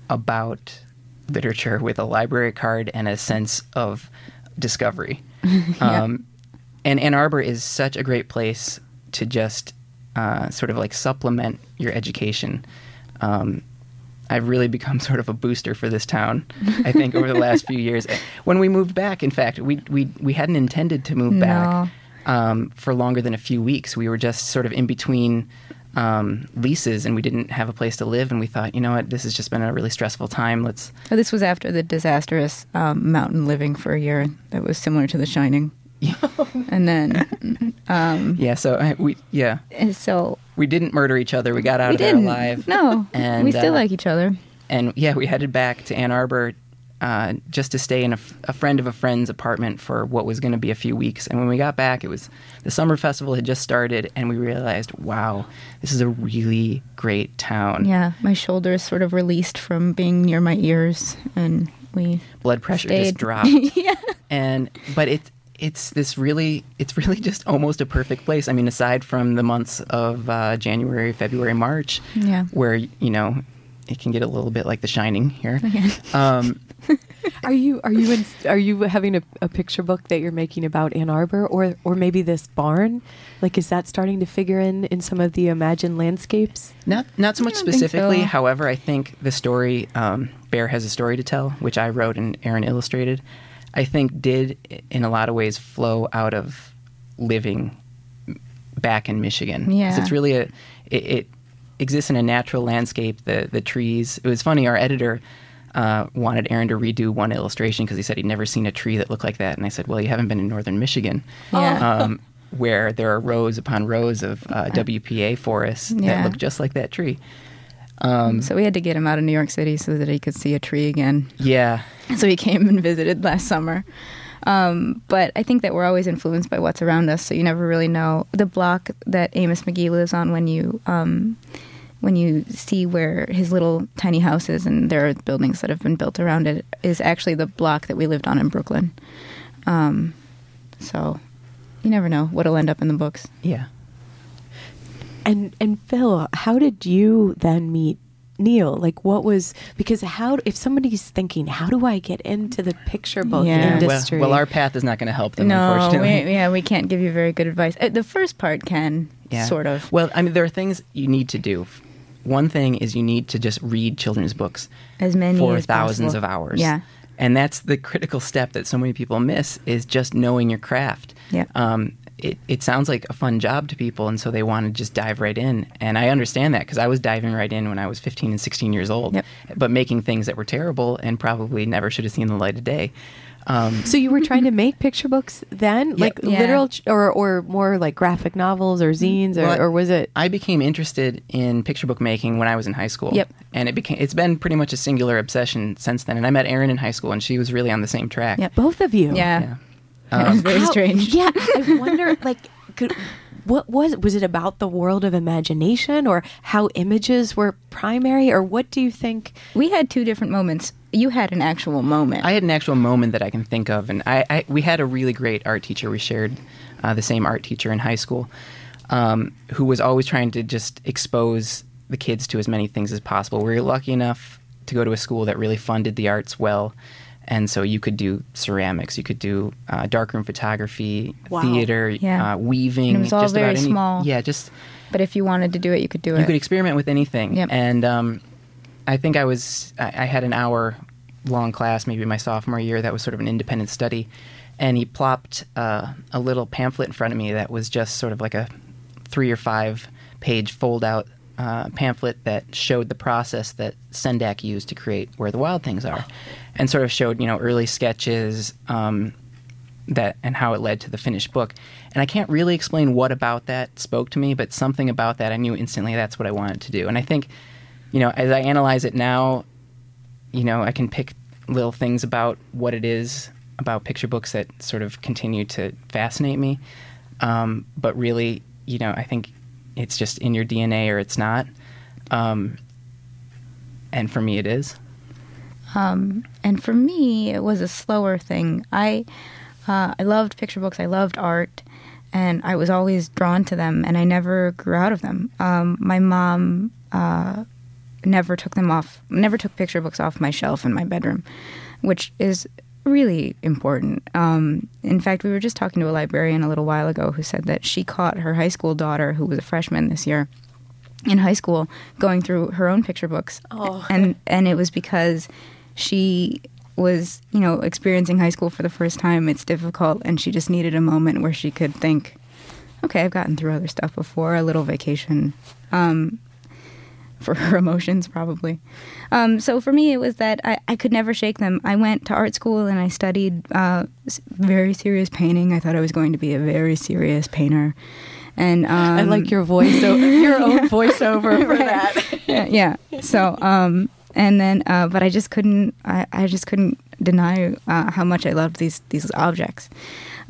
about literature with a library card and a sense of discovery. um, and Ann Arbor is such a great place to just uh, sort of like supplement your education. Um, I've really become sort of a booster for this town. I think over the last few years. When we moved back, in fact, we we we hadn't intended to move back um, for longer than a few weeks. We were just sort of in between um, leases, and we didn't have a place to live. And we thought, you know what, this has just been a really stressful time. Let's Oh, this was after the disastrous um, mountain living for a year that was similar to The Shining. and then, um, yeah. So uh, we yeah and so we didn't murder each other. We got out we of there didn't. alive. No, And, we still uh, like each other. and yeah, we headed back to Ann Arbor uh, just to stay in a, f- a friend of a friend's apartment for what was going to be a few weeks. And when we got back, it was the summer festival had just started, and we realized, wow, this is a really great town. Yeah, my shoulders sort of released from being near my ears, and we. Blood pressure Stayed. just dropped. yeah. and but it's it's this really it's really just almost a perfect place. I mean, aside from the months of uh, January, February, March, Yeah. where you know it can get a little bit like The Shining here. Um, are you are you in, are you having a, a picture book that you're making about Ann Arbor or or maybe this barn? Like, is that starting to figure in in some of the imagined landscapes? Not not so much I don't think specifically. so. However, I think the story um, Bear has a story to tell, which I wrote and Erin illustrated. I think did in a lot of ways flow out of living back in Michigan. Yeah. it's really a it, it exists in a natural landscape. The the trees. It was funny. Our editor. Uh, wanted Erin to redo one illustration because he said he'd never seen a tree that looked like that, and I said, "Well, you haven't been in northern Michigan, Yeah. um, where there are rows upon rows of uh, WPA forests that look just like that tree." Um, So we had to get him out of New York City so that he could see a tree again. yeah, So he came and visited last summer. Um, but I think that we're always influenced by what's around us, so you never really know the block that Amos McGee lives on when you um, when you see where his little tiny house is, and there are buildings that have been built around it, is actually the block that we lived on in Brooklyn. Um, so you never know what'll end up in the books. yeah. And and Phil, how did you then meet Neal? Like, what was because how if somebody's thinking, how do I get into the picture book Yeah. Well, industry? well, our path is not going to help them, no, unfortunately. we, yeah, we can't give you very good advice. Uh, the first part can, Yeah. sort of. Well, I mean, there are things you need to do. One thing is you need to just read children's books As many for as thousands possible. of hours. Yeah. And that's the critical step that so many people miss is just knowing your craft. Yeah. Um, it, it sounds like a fun job to people, and so they want to just dive right in. And I understand that because I was diving right in when I was 15 and 16 years old, Yep. but making things that were terrible and probably never should have seen the light of day. Um, So you were trying to make picture books then, like Yeah. literal, ch- or or more like graphic novels or zines, or, Well, or was it? I became interested in picture book making when I was in high school. Yep. And it became it's been pretty much a singular obsession since then. And I met Erin in high school and she was really on the same track. Yeah, Both of you, Yeah. Yeah. It was very How- strange. Yeah, I wonder, like, could, what was was it about the world of imagination, or how images were primary, or what do you think? We had two different moments. You had an actual moment. I had an actual moment that I can think of, and I, I we had a really great art teacher. We shared uh, the same art teacher in high school, um, who was always trying to just expose the kids to as many things as possible. We were lucky enough to go to a school that really funded the arts well, and so you could do ceramics, you could do uh, darkroom photography, Wow. theater, Yeah. uh, weaving. And it was all just very about any, small. Yeah, just but if you wanted to do it, you could do you it. You could experiment with anything. Yep. And um, I think I was I, I had an hour long class, maybe my sophomore year, that was sort of an independent study, and he plopped uh, a little pamphlet in front of me that was just sort of like a three or five page fold out. Uh, pamphlet that showed the process that Sendak used to create Where the Wild Things Are, and sort of showed you know early sketches, um, that and how it led to the finished book. And I can't really explain what about that spoke to me, but something about that I knew instantly that's what I wanted to do. And I think, you know, as I analyze it now, you know, I can pick little things about what it is about picture books that sort of continue to fascinate me. Um, but really, you know, I think it's just in your DNA or it's not. Um, and for me, it is. Um, and for me, it was a slower thing. I uh, I loved picture books. I loved art, and I was always drawn to them. And I never grew out of them. Um, my mom uh, never took them off. Never took picture books off my shelf in my bedroom, which is really important. Um, in fact, we were just talking to a librarian a little while ago who said that she caught her high school daughter, who was a freshman this year, in high school, going through her own picture books, Oh. and and it was because she was, you know, experiencing high school for the first time. It's difficult, and she just needed a moment where she could think, okay, I've gotten through other stuff before, a little vacation. Um, for her emotions, probably. Um, so for me, it was that I, I could never shake them. I went to art school and I studied uh, very serious painting. I thought I was going to be a very serious painter. And um, I like your voice, your own voiceover for that. yeah, yeah. So, um, and then, uh, but I just couldn't. I, I just couldn't deny uh, how much I loved these these objects.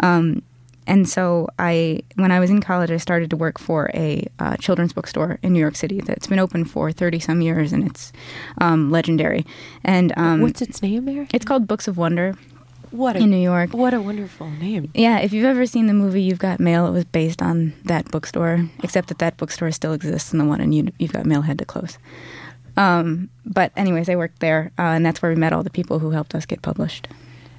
Um, and so, I when I was in college, I started to work for a uh, children's bookstore in New York City that's been open for thirty some years, and it's um, legendary. And um, What's its name, Mary? it's called Books of Wonder What a in New York. what a wonderful name. Yeah, if you've ever seen the movie You've Got Mail, it was based on that bookstore, except that that bookstore still exists and the one in you, You've Got Mail had to close. Um, but, anyways, I worked there, uh, and that's where we met all the people who helped us get published,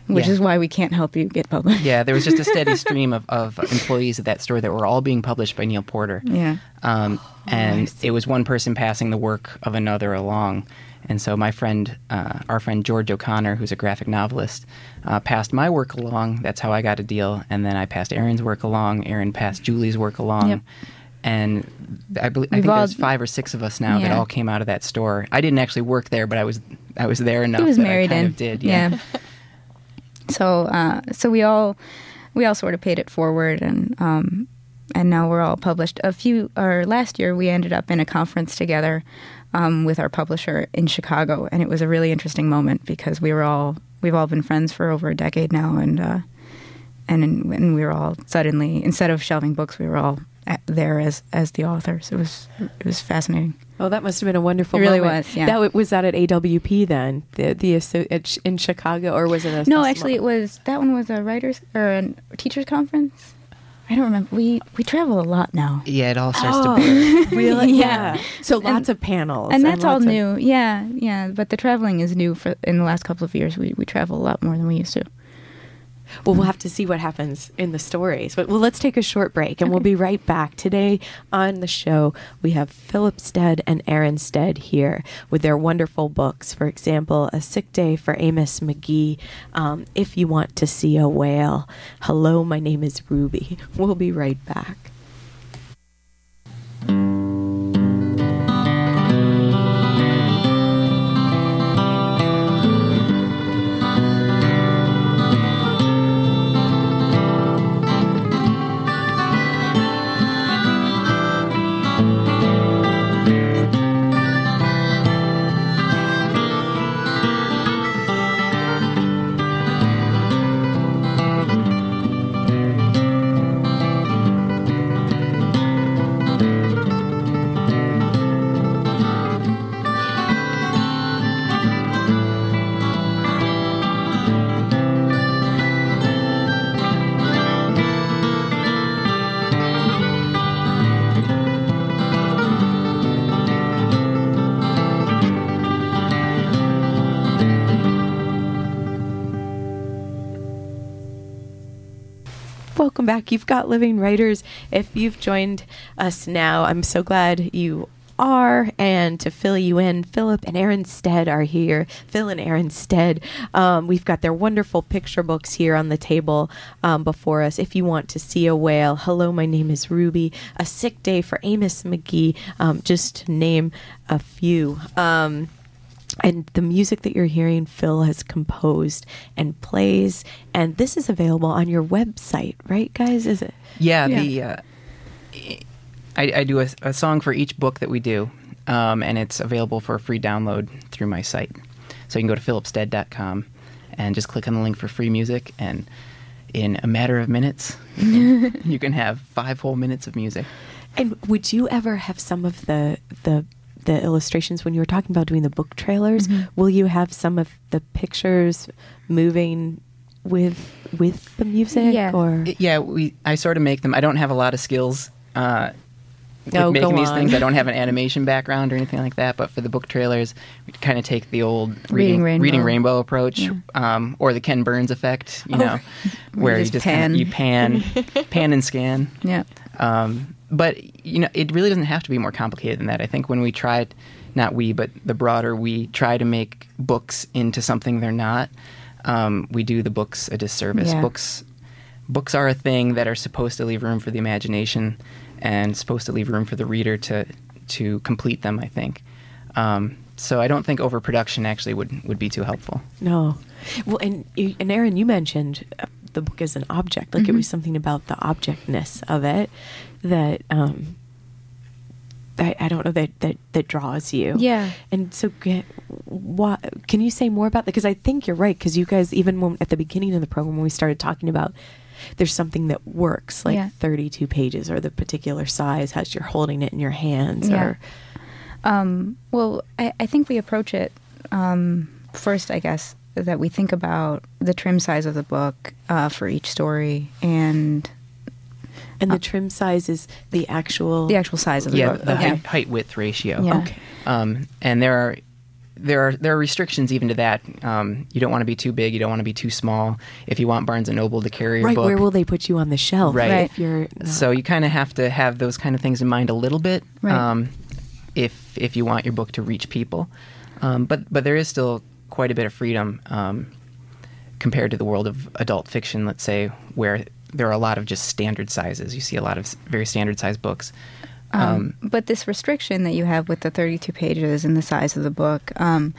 which Yeah. is why we can't help you get published. Yeah, there was just a steady stream of, of employees at that store that were all being published by Neal Porter. Yeah. Um, and it was one person passing the work of another along. And so my friend, uh, our friend George O'Connor, who's a graphic novelist, uh, passed my work along. That's how I got a deal. And then I passed Erin's work along. Erin passed Julie's work along. Yep. And I believe I think all- there's five or six of us now that all came out of that store. I didn't actually work there, but I was I was there enough. He was that married I in. Did yeah. So, uh, so we all, we all sort of paid it forward, and um, and now we're all published. A few, or last year, we ended up in a conference together um, with our publisher in Chicago, and it was a really interesting moment because we were all, we've all been friends for over a decade now, and uh, and and we were all suddenly, instead of shelving books, we were all at, there as as the authors. It was it was fascinating. Oh, that must have been a wonderful. It really moment. was, yeah. That was that at AWP then, the the asso- at Ch- in Chicago, or was it a No, actually, it was that one was a writers or a teachers conference. I don't remember. We we travel a lot now. Yeah, it all starts Oh, to blur. really? Yeah. yeah. So And- lots of panels. and that's all lots of- new. Yeah, yeah. But the traveling is new for in the last couple of years. We we travel a lot more than we used to. Well, we'll have to see what happens in the stories. But well, let's take a short break and we'll be right back. Today on the show, we have Philip Stead and Erin Stead here with their wonderful books. For example, A Sick Day for Amos McGee, um, If You Want to See a Whale. Hello, my name is Ruby. We'll be right back. You've got Living Writers. If you've joined us now, I'm so glad you are. And to fill you in, Philip and Erin Stead are here. Phil and Erin Stead. Um, we've got their wonderful picture books here on the table um, before us. If you want to see a whale, hello, my name is Ruby. A sick day for Amos McGee, um, just to name a few. And the music that you're hearing, Phil has composed and plays, and this is available on your website, right, guys? Is it? Yeah, Yeah. the uh, I, I do a, a song for each book that we do, um, and it's available for a free download through my site. So you can go to philipstead.com and just click on the link for free music, and in a matter of minutes, you can, you can have five whole minutes of music. And would you ever have some of the the the illustrations when you were talking about doing the book trailers? Will you have some of the pictures moving with with the music? Yeah. Or yeah, we I sort of make them. I don't have a lot of skills uh, with Oh, making these things. I don't have an animation background or anything like that. But for the book trailers, we kind of take the old Reading Rainbow. reading rainbow approach, um, or the Ken Burns effect. You know, where you just just kinda- pan. you pan, pan and scan. Yeah. Um, but you know, it really doesn't have to be more complicated than that. I think when we try, not we, but the broader we try to make books into something they're not, um, we do the books a disservice. Yeah. Books, books are a thing that are supposed to leave room for the imagination and supposed to leave room for the reader to to complete them. I think. Um, so I don't think overproduction actually would, would be too helpful. no? Well, and and Erin, you mentioned uh, the book as an object. Like it was something about the objectness of it that um, I, I don't know that, that that draws you. Yeah. And so, get, what can you say more about that? Because I think you're right. Because you guys, even when at the beginning of the program, when we started talking about, there's something that works, like Yeah. 32 pages or the particular size, as you're holding it in your hands, Yeah. or Um, well, I, I think we approach it um, first, I guess, that we think about the trim size of the book uh, for each story and and the trim size is the actual the actual size of the yeah, book. the yeah. height, height width ratio. Yeah. Okay. Um, and there are there are there are restrictions even to that. Um, you don't want to be too big. You don't want to be too small. If you want Barnes and Noble to carry your Right, book, where will they put you on the shelf? Right. Right. If you're not- so you kind of have to have those kind of things in mind a little bit. Right. Um, if if you want your book to reach people, um, but but there is still quite a bit of freedom um, compared to the world of adult fiction. Let's say where there are a lot of just standard sizes. You see a lot of very standard sized books. Um, but this restriction that you have with the 32 pages and the size of the book um,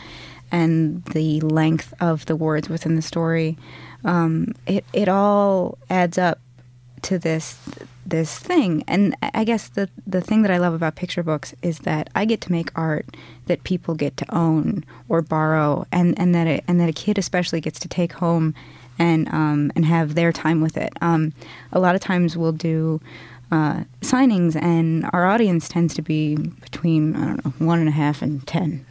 and the length of the words within the story, um, it, it all adds up to this this thing. And I I guess the the thing that I love about picture books is that I get to make art that people get to own or borrow, and and that it, and that a kid especially gets to take home and um, and have their time with it. Um, a lot of times we'll do uh, signings, and our audience tends to be between I don't know one and a half and ten.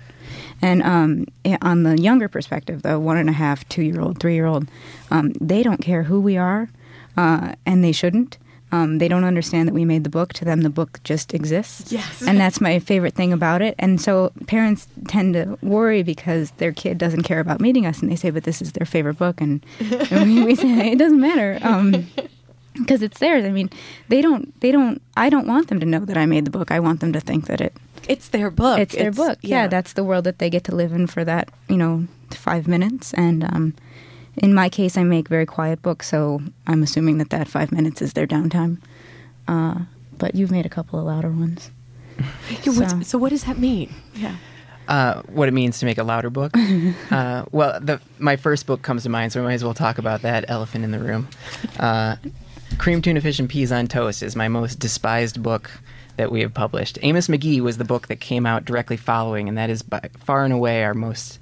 And um, on the younger perspective, the one and a half, two year old, three year old, um, they don't care who we are, uh, and they shouldn't. Um, they don't understand that we made the book. To them, the book just exists. Yes. And that's my favorite thing about it. And so parents tend to worry because their kid doesn't care about meeting us, and they say, "But this is their favorite book," and, and we, we say it doesn't matter. Um, because it's theirs. I mean, they don't. They don't. I don't want them to know that I made the book. I want them to think that it. It's their book. It's their book. Yeah. that's the world that they get to live in for that. You know, five minutes. And um, in my case, I make very quiet books, so I'm assuming that that five minutes is their downtime. Uh, but you've made a couple of louder ones. Yeah, so- so what does that mean? Yeah. Uh, what it means to make a louder book. uh, well, the, my first book comes to mind, so we might as well talk about that elephant in the room. Uh, Cream Tuna Fish and Peas on Toast is my most despised book that we have published. Amos McGee was the book that came out directly following, and that is by far and away our most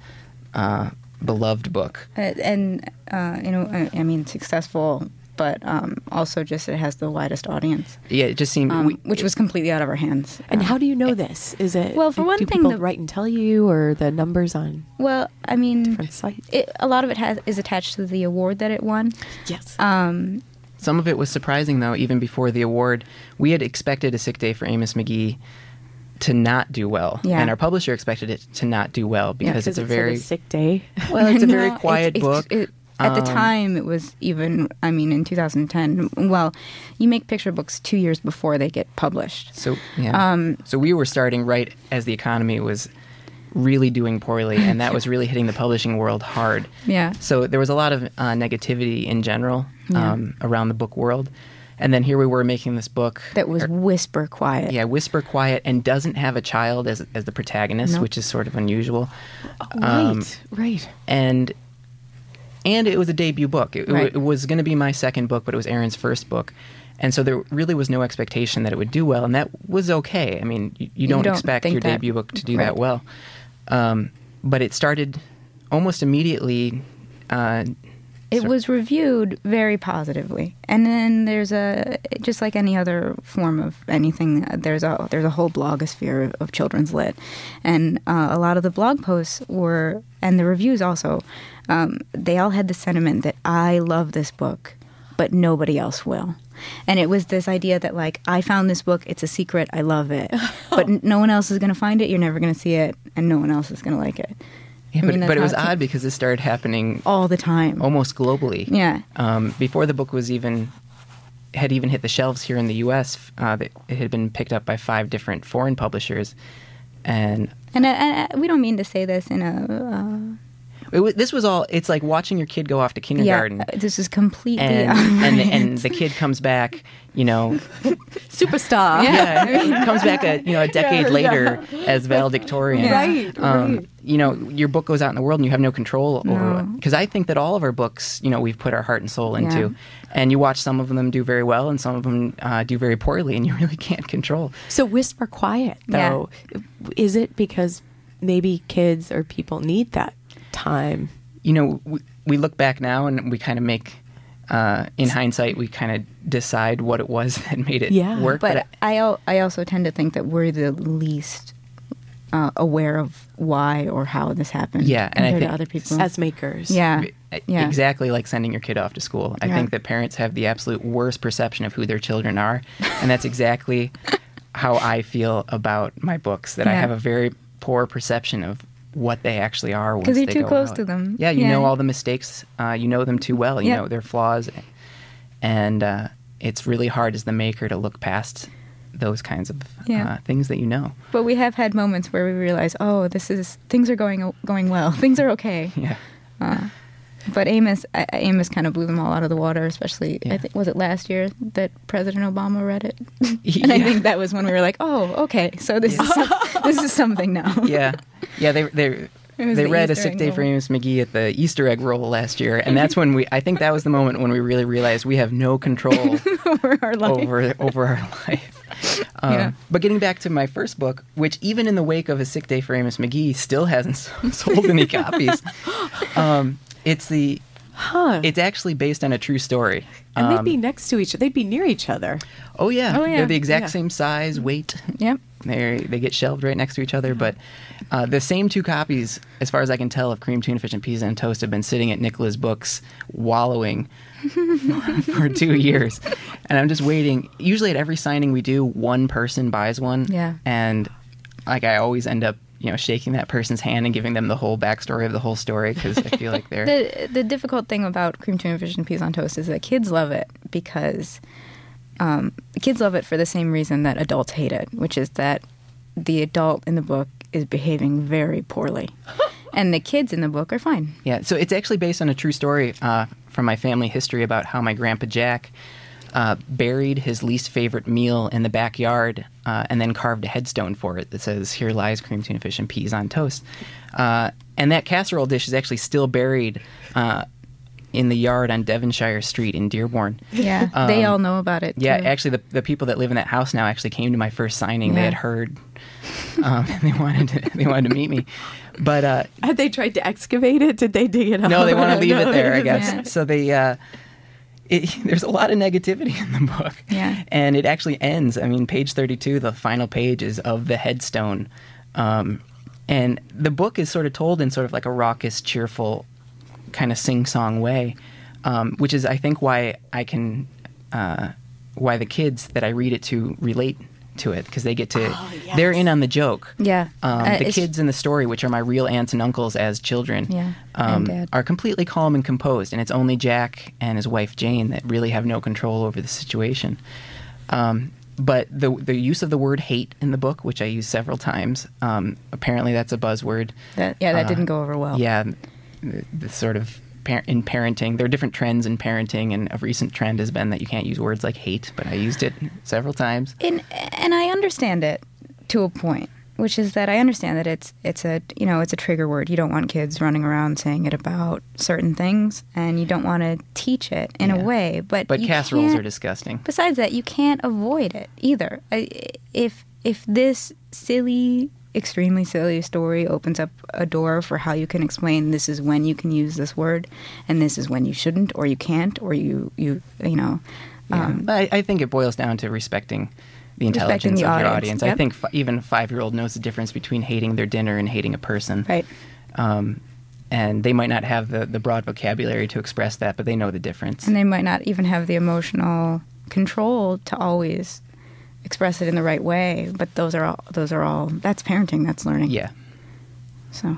uh, beloved book. Uh, and uh, you know, I, I mean, successful, but um, also just it has the widest audience, Yeah, it just seemed. um, we, which was completely out of our hands. And Uh, how do you know this? Is it Well, for one do thing, people the- write and tell you, or the numbers on well, I mean, different sites? it, a lot of it has is attached to the award that it won. yes. Um, Some of it was surprising, though, even before the award. We had expected A Sick Day for Amos McGee to not do well. Yeah. And our publisher expected it to not do well because it's a very. sick day. Well, it's a very No, quiet it's- it's- book. it- at the Um, time, it was even. I mean, in 2010. Well, you make picture books two years before they get published. So yeah. Um, so we were starting right as the economy was really doing poorly, and that was really hitting the publishing world hard. Yeah. So there was a lot of uh, negativity in general Yeah. um, around the book world, and then here we were making this book That was er, whisper quiet. yeah, whisper quiet, and doesn't have a child as as the protagonist, Nope. which is sort of unusual. right. Um, right. and and it was a debut book. It, Right. it was going to be my second book, but it was Erin's first book, and so there really was no expectation that it would do well, and that was okay. I mean, you, you don't, don't expect your that- debut book to do right. that well, um, but it started almost immediately. Uh, It was reviewed very positively, and then there's a just like any other form of anything. There's a there's a whole blogosphere of, of children's lit, and uh, a lot of the blog posts were and the reviews also. Um, they all had the sentiment that I love this book, but nobody else will. And it was this idea that like I found this book, it's a secret, I love it, but n- no one else is going to find it. You're never going to see it, and no one else is going to like it. Yeah, I but, mean, but it was odd because this started happening all the time. almost globally. Yeah. Um, before the book was even had even hit the shelves here in the U.S., uh, that it had been picked up by five different foreign publishers, and And, uh, and uh, we don't mean to say this in a uh, it wa this was all. It's like watching your kid go off to kindergarten. Yeah, uh, this is completely and out of my and, and the kid comes back, you know, Superstar. Yeah. yeah, comes back a you know a decade Yeah, later as valedictorian. Yeah. Right. Um, right. You know, your book goes out in the world and you have no control over No. it. Because I think that all of our books, you know, we've put our heart and soul into. Yeah. And you watch some of them do very well and some of them uh, do very poorly, and you really can't control. So whisper quiet Yeah. though. Is it because maybe kids or people need that time? You know, we, we look back now and we kind of make, uh, in hindsight, we kind of decide what it was that made it Yeah. work. but I al- I also tend to think that we're the least uh, aware of why or how this happened. Yeah, and I compared to think other people. As makers. yeah, yeah, Exactly like sending your kid off to school. I Yeah. think that parents have the absolute worst perception of who their children are. And that's exactly how I feel about my books, that I have a very poor perception of what they actually are because you're too close out. to them. Yeah, you Yeah. know all the mistakes. Uh, you know them too well. You Yeah. know their flaws. And uh, it's really hard as the maker to look past those kinds of Yeah. uh, things that you know. But we have had moments where we realize, oh, this is things are going going well. Things are okay. Yeah. But Amos, I, I- Amos kind of blew them all out of the water. Especially, Yeah. I think was it last year that President Obama read it, and I think that was when we were like, oh, okay, so this is some, this is something now. yeah, yeah. They they they the read a sick day for. Amos McGee at the Easter egg roll last year, and that's when we. I think that was the moment when we really realized we have no control over our life. over over our life. Um, Yeah. But getting back to my first book, which even in the wake of a sick day for Amos McGee still hasn't sold any copies. Um, it's the Huh. It's actually based on a true story. and they'd Um, be next to each other. They'd be near each other. oh yeah, Oh, yeah. they're the exact Yeah. same size, weight. Yep. They they get shelved right next to each other, but uh, the same two copies, as far as I can tell, of cream tuna fish and peas and toast have been sitting at Nicola's books, wallowing for, for two years, and I'm just waiting. Usually, at every signing we do, one person buys one, Yeah. and like I always end up, you know, shaking that person's hand and giving them the whole backstory of the whole story because I feel like they're The the difficult thing about cream tuna fish and peas on toast is that kids love it because um, kids love it for the same reason that adults hate it, which is that the adult in the book is behaving very poorly, and the kids in the book are fine. Yeah, so it's actually based on a true story uh, from my family history about how my grandpa Jack uh, buried his least favorite meal in the backyard uh, and then carved a headstone for it that says, Here lies cream tuna fish and peas on toast. Uh, and that casserole dish is actually still buried uh, in the yard on Devonshire Street in Dearborn. Yeah, they Um, all know about it. Yeah, too. actually, the, the people that live in that house now actually came to my first signing. They had heard, um, and they wanted to, they wanted to meet me. But uh, Had they tried to excavate it? Did they dig it up? no, they want to leave No, it there, I guess. Yeah. So they, uh, it, there's a lot of negativity in the book. Yeah. And it actually ends. I mean, page 32, the final page is of the headstone. Um, and the book is sort of told in sort of like a raucous, cheerful, kind of sing song way, um, which is, I think, why I can, uh, why the kids that I read it to relate to it because they get to, Oh, yes. they're in on the joke. Yeah. Um, Uh, the kids in the story, which are my real aunts and uncles as children, Yeah, um, are completely calm and composed, and it's only Jack and his wife Jane that really have no control over the situation. Um, but the the use of the word hate in the book, which I use several times, um, apparently that's a buzzword. That yeah, that Uh, didn't go over well. Yeah, the, the sort of par- in parenting, there are different trends in parenting, and a recent trend has been that you can't use words like hate, but I used it several times. and and I understand it to a point, which is that I understand that it's it's a you know it's a trigger word. You don't want kids running around saying it about certain things, and you don't want to teach it in Yeah. a way. But But casseroles are disgusting. Besides that, you can't avoid it either. If if this silly, extremely silly story opens up a door for how you can explain this is when you can use this word, and this is when you shouldn't, or you can't, or you you you know. Yeah. Um, I, I think it boils down to respecting the Respecting intelligence the of your audience, audience. I think f- even a five year old knows the difference between hating their dinner and hating a person. Right. Um, and they might not have the, the broad vocabulary to express that, but they know the difference. and they might not even have the emotional control to always express it in the right way but those are all those are all that's parenting that's learning yeah. so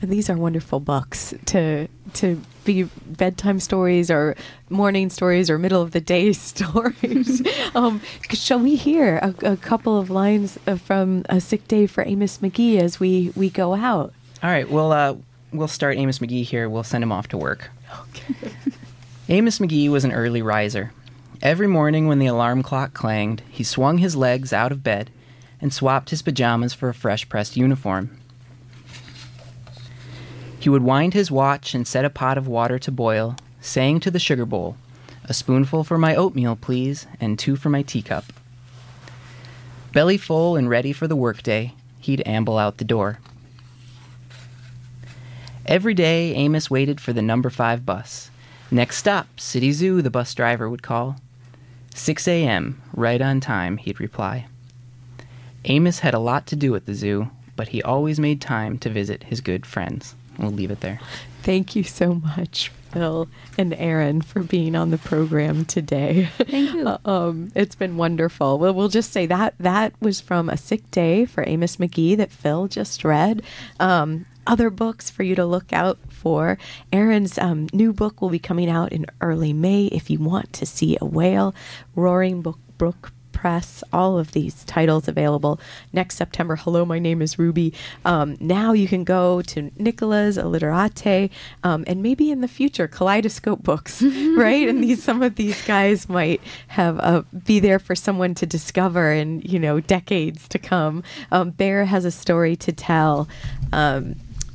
And these are wonderful books to to be bedtime stories or morning stories or middle of the day stories. um, shall we hear a, a couple of lines uh, from A Sick Day for Amos McGee as we, we go out? All right. Well, uh, we'll start Amos McGee here. We'll send him off to work. Okay. Amos McGee was an early riser. Every morning when the alarm clock clanged, he swung his legs out of bed and swapped his pajamas for a fresh pressed uniform. He would wind his watch and set a pot of water to boil, saying to the sugar bowl, A spoonful for my oatmeal, please, and two for my teacup. Belly full and ready for the workday, he'd amble out the door. Every day, Amos waited for the number five bus. Next stop, City Zoo, the bus driver would call. 6 a.m., right on time, he'd reply. Amos had a lot to do at the zoo, but he always made time to visit his good friends. We'll leave it there. Thank you so much, Phil and Erin, for being on the program today. Thank you. Um, it's been wonderful. Well, we'll just say that that was from A Sick Day for Amos McGee that Phil just read. Um, other books for you to look out for. Erin's um, new book will be coming out in early May. If you want to see a whale, Roaring Book Brook Press, all of these titles available next September. Hello, my name is Ruby. Um, now you can go to Nicola's Illiterate, um, and maybe in the future, Kaleidoscope Books, right? And these some of these guys might have uh, be there for someone to discover in you know decades to come. Um, Bear has a story to tell. Um,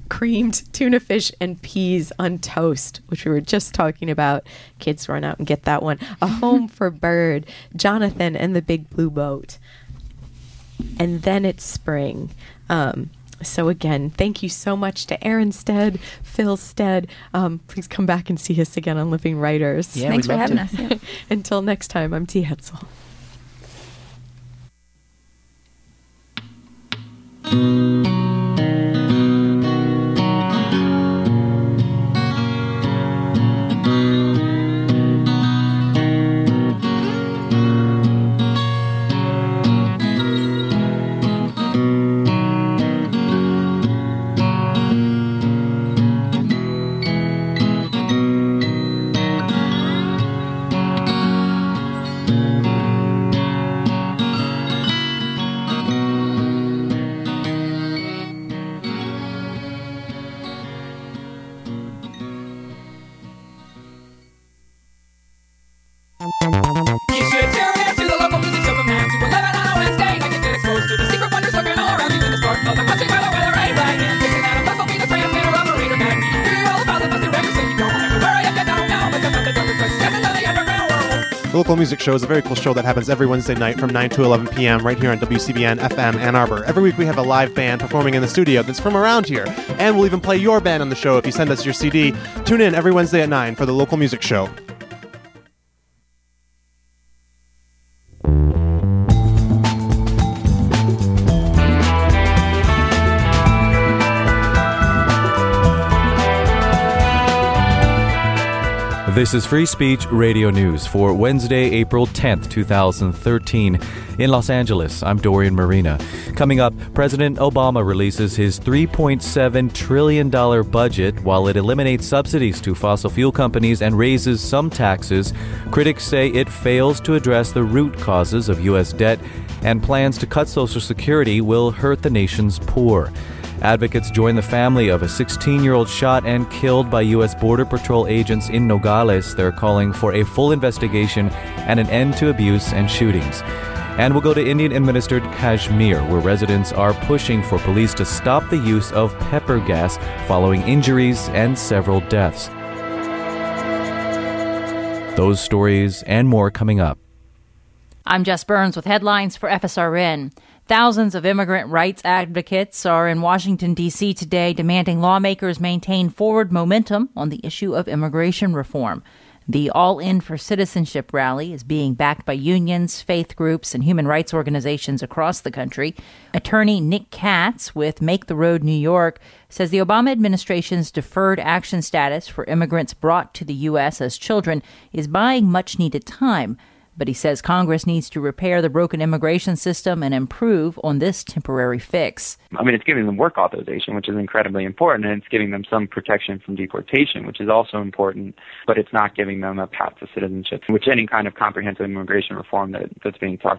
creamed tuna fish and peas on toast, which we were just talking about. Kids run out and get that one. A home for bird, Jonathan and the big blue boat. And then it's spring. Um, So again, thank you so much to Erin Stead, Phil Stead. Um, please come back and see us again on Living Writers. Yeah, Thanks for having to. us. Yeah. Until next time, I'm T. Hetzel. You Music Show is a very cool show that happens every Wednesday night from 9 to 11 p.m. right here on WCBN FM Ann Arbor. Every week we have a live band performing in the studio that's from around here. And we'll even play your band on the show if you send us your CD. Tune in every Wednesday at 9 for the Local Music Show. This is Free Speech Radio News for Wednesday, April 10th, 2013. In Los Angeles, I'm Dorian Merina. Coming up, President Obama releases his $3.7 trillion budget while it eliminates subsidies to fossil fuel companies and raises some taxes. Critics say it fails to address the root causes of U.S. debt, and plans to cut Social Security will hurt the nation's poor. Advocates join the family of a 16 year old shot and killed by U.S. Border Patrol agents in Nogales. They're calling for a full investigation and an end to abuse and shootings. And we'll go to Indian administered Kashmir, where residents are pushing for police to stop the use of pepper gas following injuries and several deaths. Those stories and more coming up. I'm Jess Burns with headlines for FSRN. Thousands of immigrant rights advocates are in Washington, D.C. today demanding lawmakers maintain forward momentum on the issue of immigration reform. The All In for Citizenship rally is being backed by unions, faith groups, and human rights organizations across the country. Attorney Nick Katz with Make the Road New York says the Obama administration's deferred action status for immigrants brought to the U.S. as children is buying much needed time. But he says Congress needs to repair the broken immigration system and improve on this temporary fix. I mean, it's giving them work authorization, which is incredibly important, and it's giving them some protection from deportation, which is also important, but it's not giving them a path to citizenship, which any kind of comprehensive immigration reform that, that's being talked